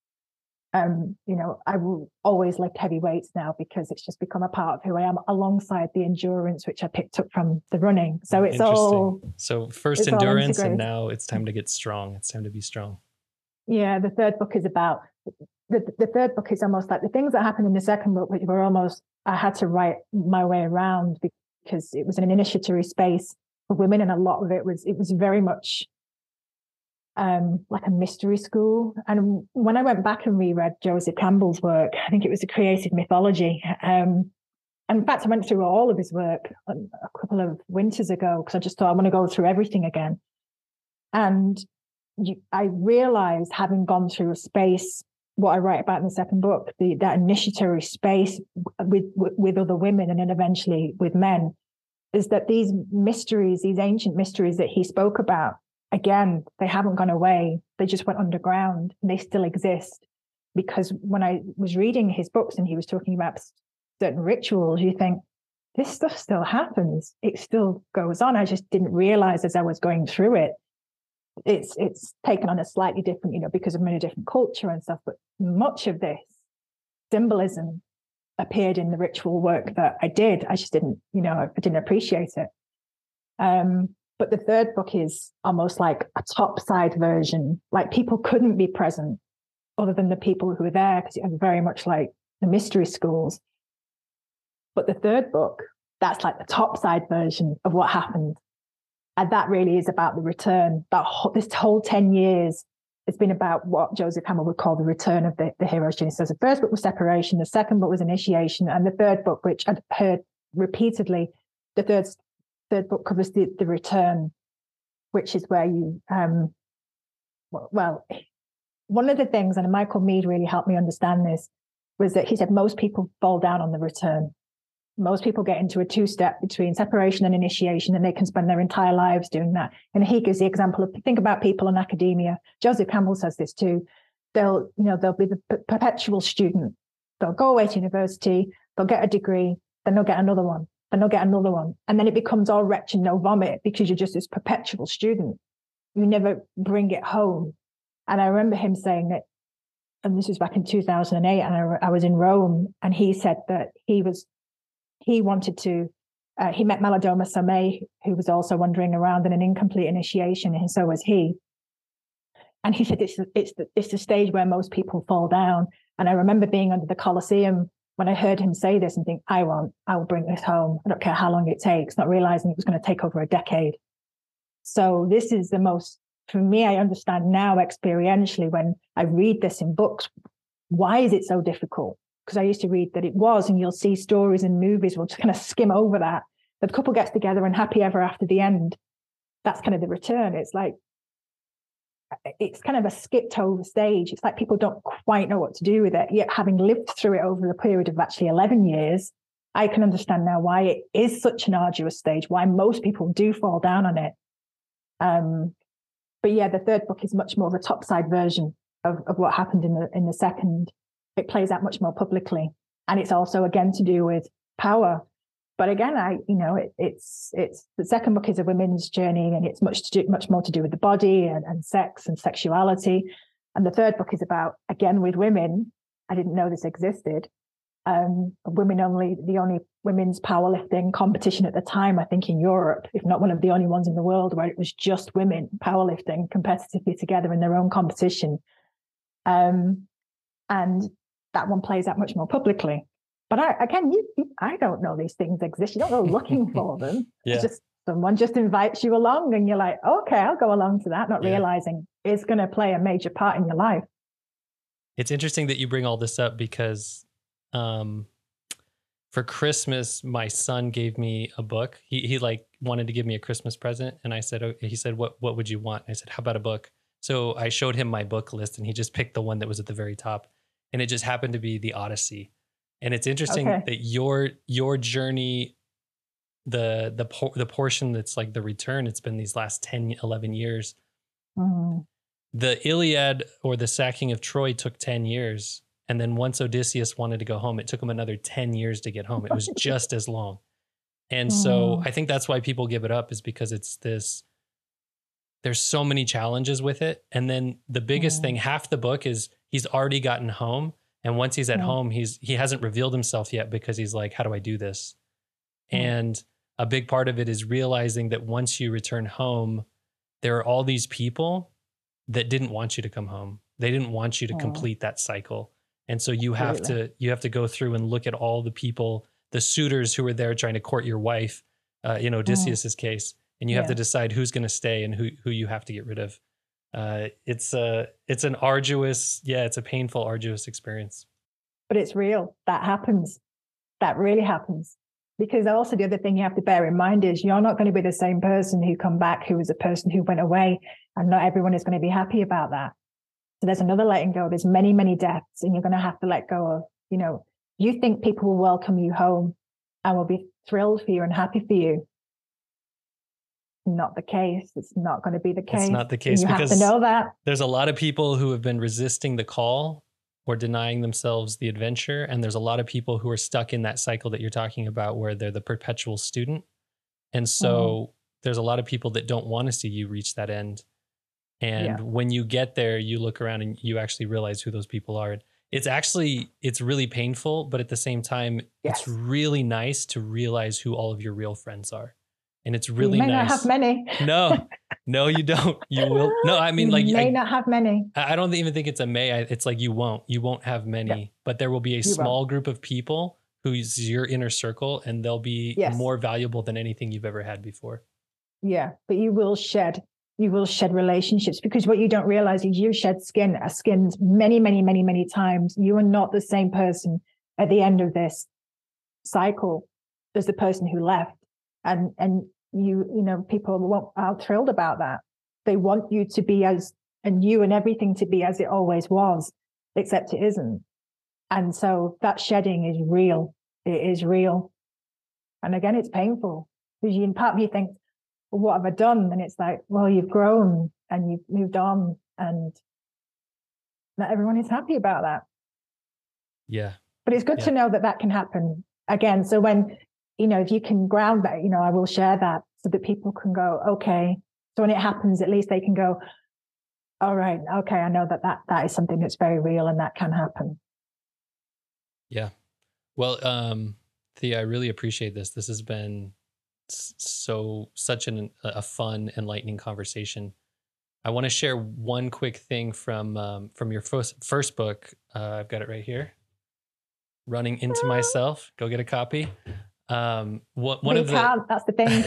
um, you know, I will always lift heavy weights now because it's just become a part of who I am alongside the endurance, which I picked up from the running. So it's all. So first endurance and now it's time to get strong. It's time to be strong. Yeah. The third book is about the, the third book is almost like the things that happened in the second book, which were almost, I had to write my way around because it was an initiatory space for women. And a lot of it was, it was very much um, like a mystery school. And when I went back and reread Joseph Campbell's work, I think it was a creative mythology. Um, and in fact, I went through all of his work a couple of winters ago because I just thought I want to go through everything again. And you, I realized, having gone through a space, what I write about in the second book, the, that initiatory space with, with, with other women and then eventually with men, is that these mysteries, these ancient mysteries that he spoke about, again, they haven't gone away. They just went underground. They still exist. Because when I was reading his books and he was talking about certain rituals, you think, this stuff still happens. It still goes on. I just didn't realize as I was going through it. It's it's taken on a slightly different, you know, because in a different culture and stuff. But much of this symbolism appeared in the ritual work that I did. I just didn't, you know, I didn't appreciate it. Um, but the third book is almost like a top side version. Like people couldn't be present other than the people who were there because it was very much like the mystery schools. But the third book, that's like the top side version of what happened. And that really is about the return. That this whole 10 years has been about what Joseph Campbell would call the return of the, the hero's journey. So the first book was separation, the second book was initiation, and the third book, which I'd heard repeatedly, the third third book covers the, the return, which is where you, um, well, one of the things, and Michael Meade really helped me understand this, was that he said most people fall down on the return. Most people get into a two step between separation and initiation, and they can spend their entire lives doing that. And he gives the example of think about people in academia. Joseph Campbell says this too. They'll, you know, they'll be the perpetual student. They'll go away to university, they'll get a degree, then they'll get another one then they'll get another one. And then it becomes all wretched and no vomit because you're just this perpetual student. You never bring it home. And I remember him saying that, and this was back in 2008, and I, I was in Rome, and he said that he was, he wanted to, uh, he met Malidoma Somé, who was also wandering around in an incomplete initiation, and so was he. And he said it's it's the, it's the stage where most people fall down. And I remember being under the Colosseum when I heard him say this and think, I want, I will bring this home. I don't care how long it takes, not realizing it was going to take over a decade. So this is the most, for me, I understand now experientially when I read this in books. Why is it so difficult? Because I used to read that it was, and you'll see stories and movies, we'll just kind of skim over that. The couple gets together and happy ever after the end. That's kind of the return. It's like, it's kind of a skipped over stage. It's like people don't quite know what to do with it. Yet, having lived through it over the period of actually 11 years, I can understand now why it is such an arduous stage, why most people do fall down on it. Um, but yeah, the third book is much more of a topside version of, of what happened in the in the second. It plays out much more publicly, and it's also again to do with power but again, I, you know, it, it's, it's the second book is a women's journey and it's much to do, much more to do with the body and, and sex and sexuality. And the third book is about, again, with women. I didn't know this existed. Um, women only, the only women's powerlifting competition at the time, I think in Europe, if not one of the only ones in the world where it was just women powerlifting competitively together in their own competition. Um, and that one plays out much more publicly But I, again, you, I don't know these things exist. You don't go looking for them. Yeah. It's just someone just invites you along, and you're like, okay, I'll go along to that, not Yeah. realizing it's going to play a major part in your life. It's interesting that you bring all this up because um, for Christmas, my son gave me a book. He he like wanted to give me a Christmas present, and I said, oh, he said, what what would you want? I said, how about a book? So I showed him my book list, and he just picked the one that was at the very top, and it just happened to be the Odyssey. And it's interesting Okay. that your your journey, the the por- the portion that's like the return, it's been these last 10, 11 years Mhm. the Iliad or the sacking of Troy took 10 years. And then once Odysseus wanted to go home, it took him another 10 years to get home. It was just as long. And so Mm. I think that's why people give it up is because it's this there's so many challenges with it. And then the biggest Mm. thing, half the book is he's already gotten home. And once he's at Mm. home, he's he hasn't revealed himself yet because he's like, how do I do this? Mm. And a big part of it is realizing that once you return home, there are all these people that didn't want you to come home. They didn't want you to Oh. complete that cycle. And so you have Absolutely. to you have to go through and look at all the people, the suitors who were there trying to court your wife, uh, in Odysseus's case, and you have to decide who's going to stay and who who you have to get rid of. Uh, it's a it's an arduous, yeah, it's a painful, arduous experience. But it's real. That happens. That really happens. Because also the other thing you have to bear in mind is you're not going to be the same person who come back who was a person who went away, and not everyone is going to be happy about that. So there's another letting go. There's many, many deaths, and you're going to have to let go of. You know, you think people will welcome you home and will be thrilled for you and happy for you. Not the case. It's not going to be the case. It's not the And case You have to because- know that. there's a lot of people who have been resisting the call or denying themselves the adventure and there's a lot of people who are stuck in that cycle that you're talking about where they're the perpetual student and so mm-hmm. there's a lot of people that don't want to see you reach that end and Yeah. when you get there you look around and you actually realize who those people are it's actually it's really painful but at the same time Yes. it's really nice to realize who all of your real friends are and it's really you may nice not have many. no no you don't you will no i mean you like may I- not have many. I don't even think it's a may. It's like you won't. You won't have many, but there will be a won't. small group of people who's your inner circle, and they'll be Yes. more valuable than anything you've ever had before. Yeah, but you will shed, you will shed relationships because what you don't realize is you shed skin, uh, skins many, many, many, many times. You are not the same person at the end of this cycle as the person who left. And, and you, you know, people won't, are thrilled about that. They want you to be as, and you and everything to be as it always was, except it isn't. And so that shedding is real. It is real. And again, it's painful because you, in part you think, well, what have I done? And it's like, well, you've grown and you've moved on, and not everyone is happy about that. Yeah, But it's good Yeah. to know that that can happen again. So when, you know, if you can ground that, you know, I will share that so that people can go, okay. So when it happens, at least they can go, all right, okay, I know that that, that is something that's very real and that can happen. yeah. Well, um, Thea, I really appreciate this. This has been so such an a fun, enlightening conversation. I want to share one quick thing from um, from your first first book. Uh, I've got it right here. Running into myself. Go get a copy. Um, what one we of the can't, that's the thing.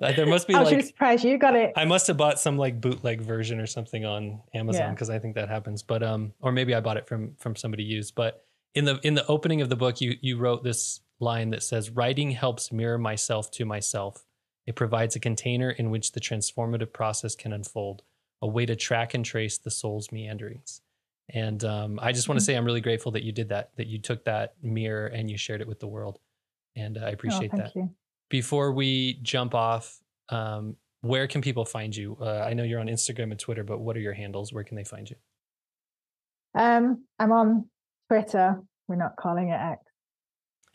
there must be I was like surprised you got it. I must have bought some like bootleg version or something on Amazon Yeah. because I think that happens. But um, or maybe I bought it from from somebody used. But in the in the opening of the book, you you wrote this line that says, "Writing helps mirror myself to myself. It provides a container in which the transformative process can unfold, a way to track and trace the soul's meanderings." And um, I just want to say I'm really grateful that you did that. That you took that mirror and you shared it with the world, and uh, I appreciate oh, that you. before we jump off, um, where can people find you? Uh, I know you're on Instagram and Twitter, but what are your handles? Where can they find you? Um, I'm on Twitter. We're not calling it X.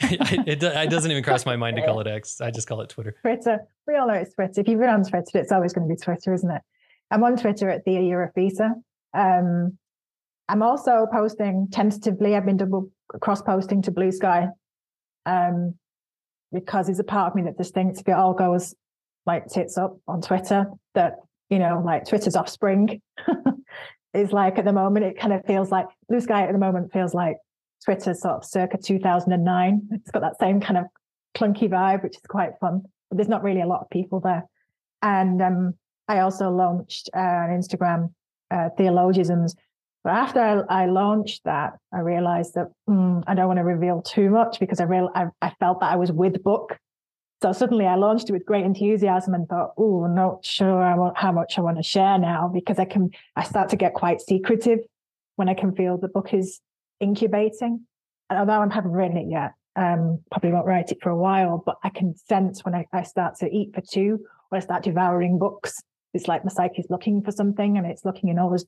it, it doesn't even cross my mind to call it X. I just call it Twitter. Twitter. We all know it's Twitter. If you've been on Twitter, it's always going to be Twitter, isn't it? I'm on Twitter at the Euryphaessa. Um, I'm also posting tentatively. I've been double cross posting to Blue Sky, um, because there's a part of me that just thinks if it all goes like tits up on Twitter, that you know, like Twitter's offspring is like at the moment. It kind of feels like Blue Sky at the moment feels like Twitter sort of circa 2009. It's got that same kind of clunky vibe, which is quite fun. But there's not really a lot of people there. And um, I also launched uh, on Instagram uh, theologisms. But after I, I, launched that, I realized that mm, I don't want to reveal too much because I real I, I, felt that I was with book. So suddenly I launched it with great enthusiasm and thought, oh, not sure how much I want to share now because I can I start to get quite secretive when I can feel the book is incubating. And although I haven't written it yet, um, probably won't write it for a while, but I can sense when I, I start to eat for two or I start devouring books it's like the psyche is looking for something and it's looking in all this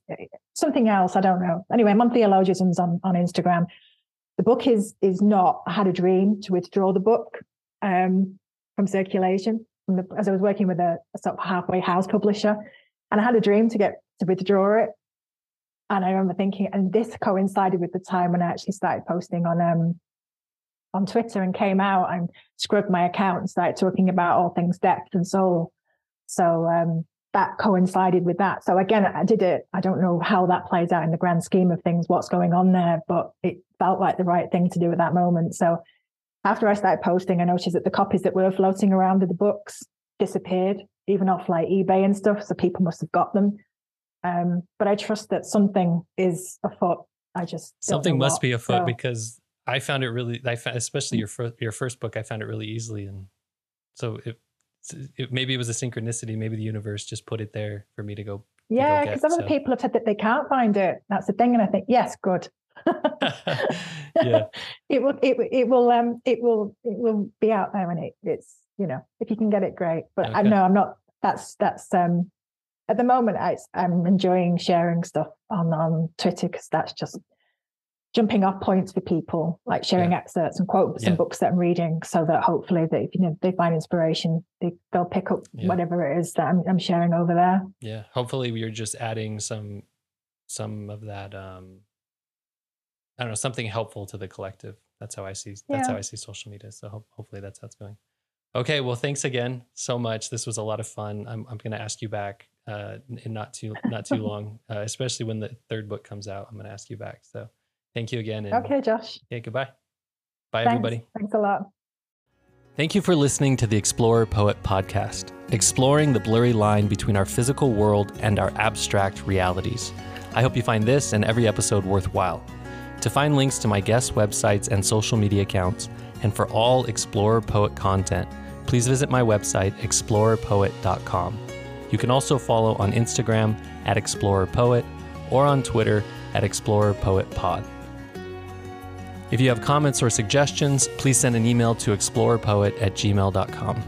something else. I don't know. Anyway, I'm on on, on Instagram. The book is is not. I had a dream to withdraw the book um, from circulation from the, as I was working with a, a sort of halfway house publisher, and I had a dream to get to withdraw it. And I remember thinking, and this coincided with the time when I actually started posting on um, on Twitter and came out and scrubbed my account and started talking about all things depth and soul. So um, that coincided with that. So again, I did it. I don't know how that plays out in the grand scheme of things, what's going on there, but it felt like the right thing to do at that moment. So after I started posting, I noticed that the copies that were floating around of the books disappeared, even off like eBay and stuff. So people must have got them. Um, but I trust that something is afoot. I just something must what. be afoot so, because I found it really. I found, especially your first your first book, I found it really easily, and so it it, maybe it was a synchronicity. Maybe the universe just put it there for me to go. Yeah, because some so. of the people have said that they can't find it. That's the thing, and I think yes, good. yeah, it will. It, it will. Um, it will. It will be out there, and it, it's you know, if you can get it, great. But okay. I know I'm not. That's that's um. At the moment, I, I'm enjoying sharing stuff on on Twitter because that's just jumping off points for people, like sharing yeah. excerpts and quotes yeah. and books that I'm reading, so that hopefully that if you know they find inspiration, they they'll pick up yeah. whatever it is that I'm, I'm sharing over there. Yeah, hopefully we're just adding some some of that. um I don't know something helpful to the collective. That's how I see. That's how I see social media. So ho- hopefully that's how it's going. Okay, well, thanks again so much. This was a lot of fun. I'm I'm going to ask you back uh, in not too not too long, uh, especially when the third book comes out. I'm going to ask you back. So. Thank you again. And okay, Josh. Yeah, goodbye. Bye, Thanks. everybody. Thanks a lot. Thank you for listening to the Explorer Poet podcast, exploring the blurry line between our physical world and our abstract realities. I hope you find this and every episode worthwhile. To find links to my guest websites and social media accounts, and for all Explorer Poet content, please visit my website, explorerpoet.com. You can also follow on Instagram at explorerpoet or on Twitter at explorerpoetpod. If you have comments or suggestions, please send an email to explorerpoet at gmail.com.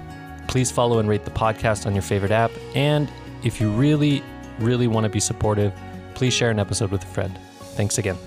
Please follow and rate the podcast on your favorite app. And if you really, really want to be supportive, please share an episode with a friend. Thanks again.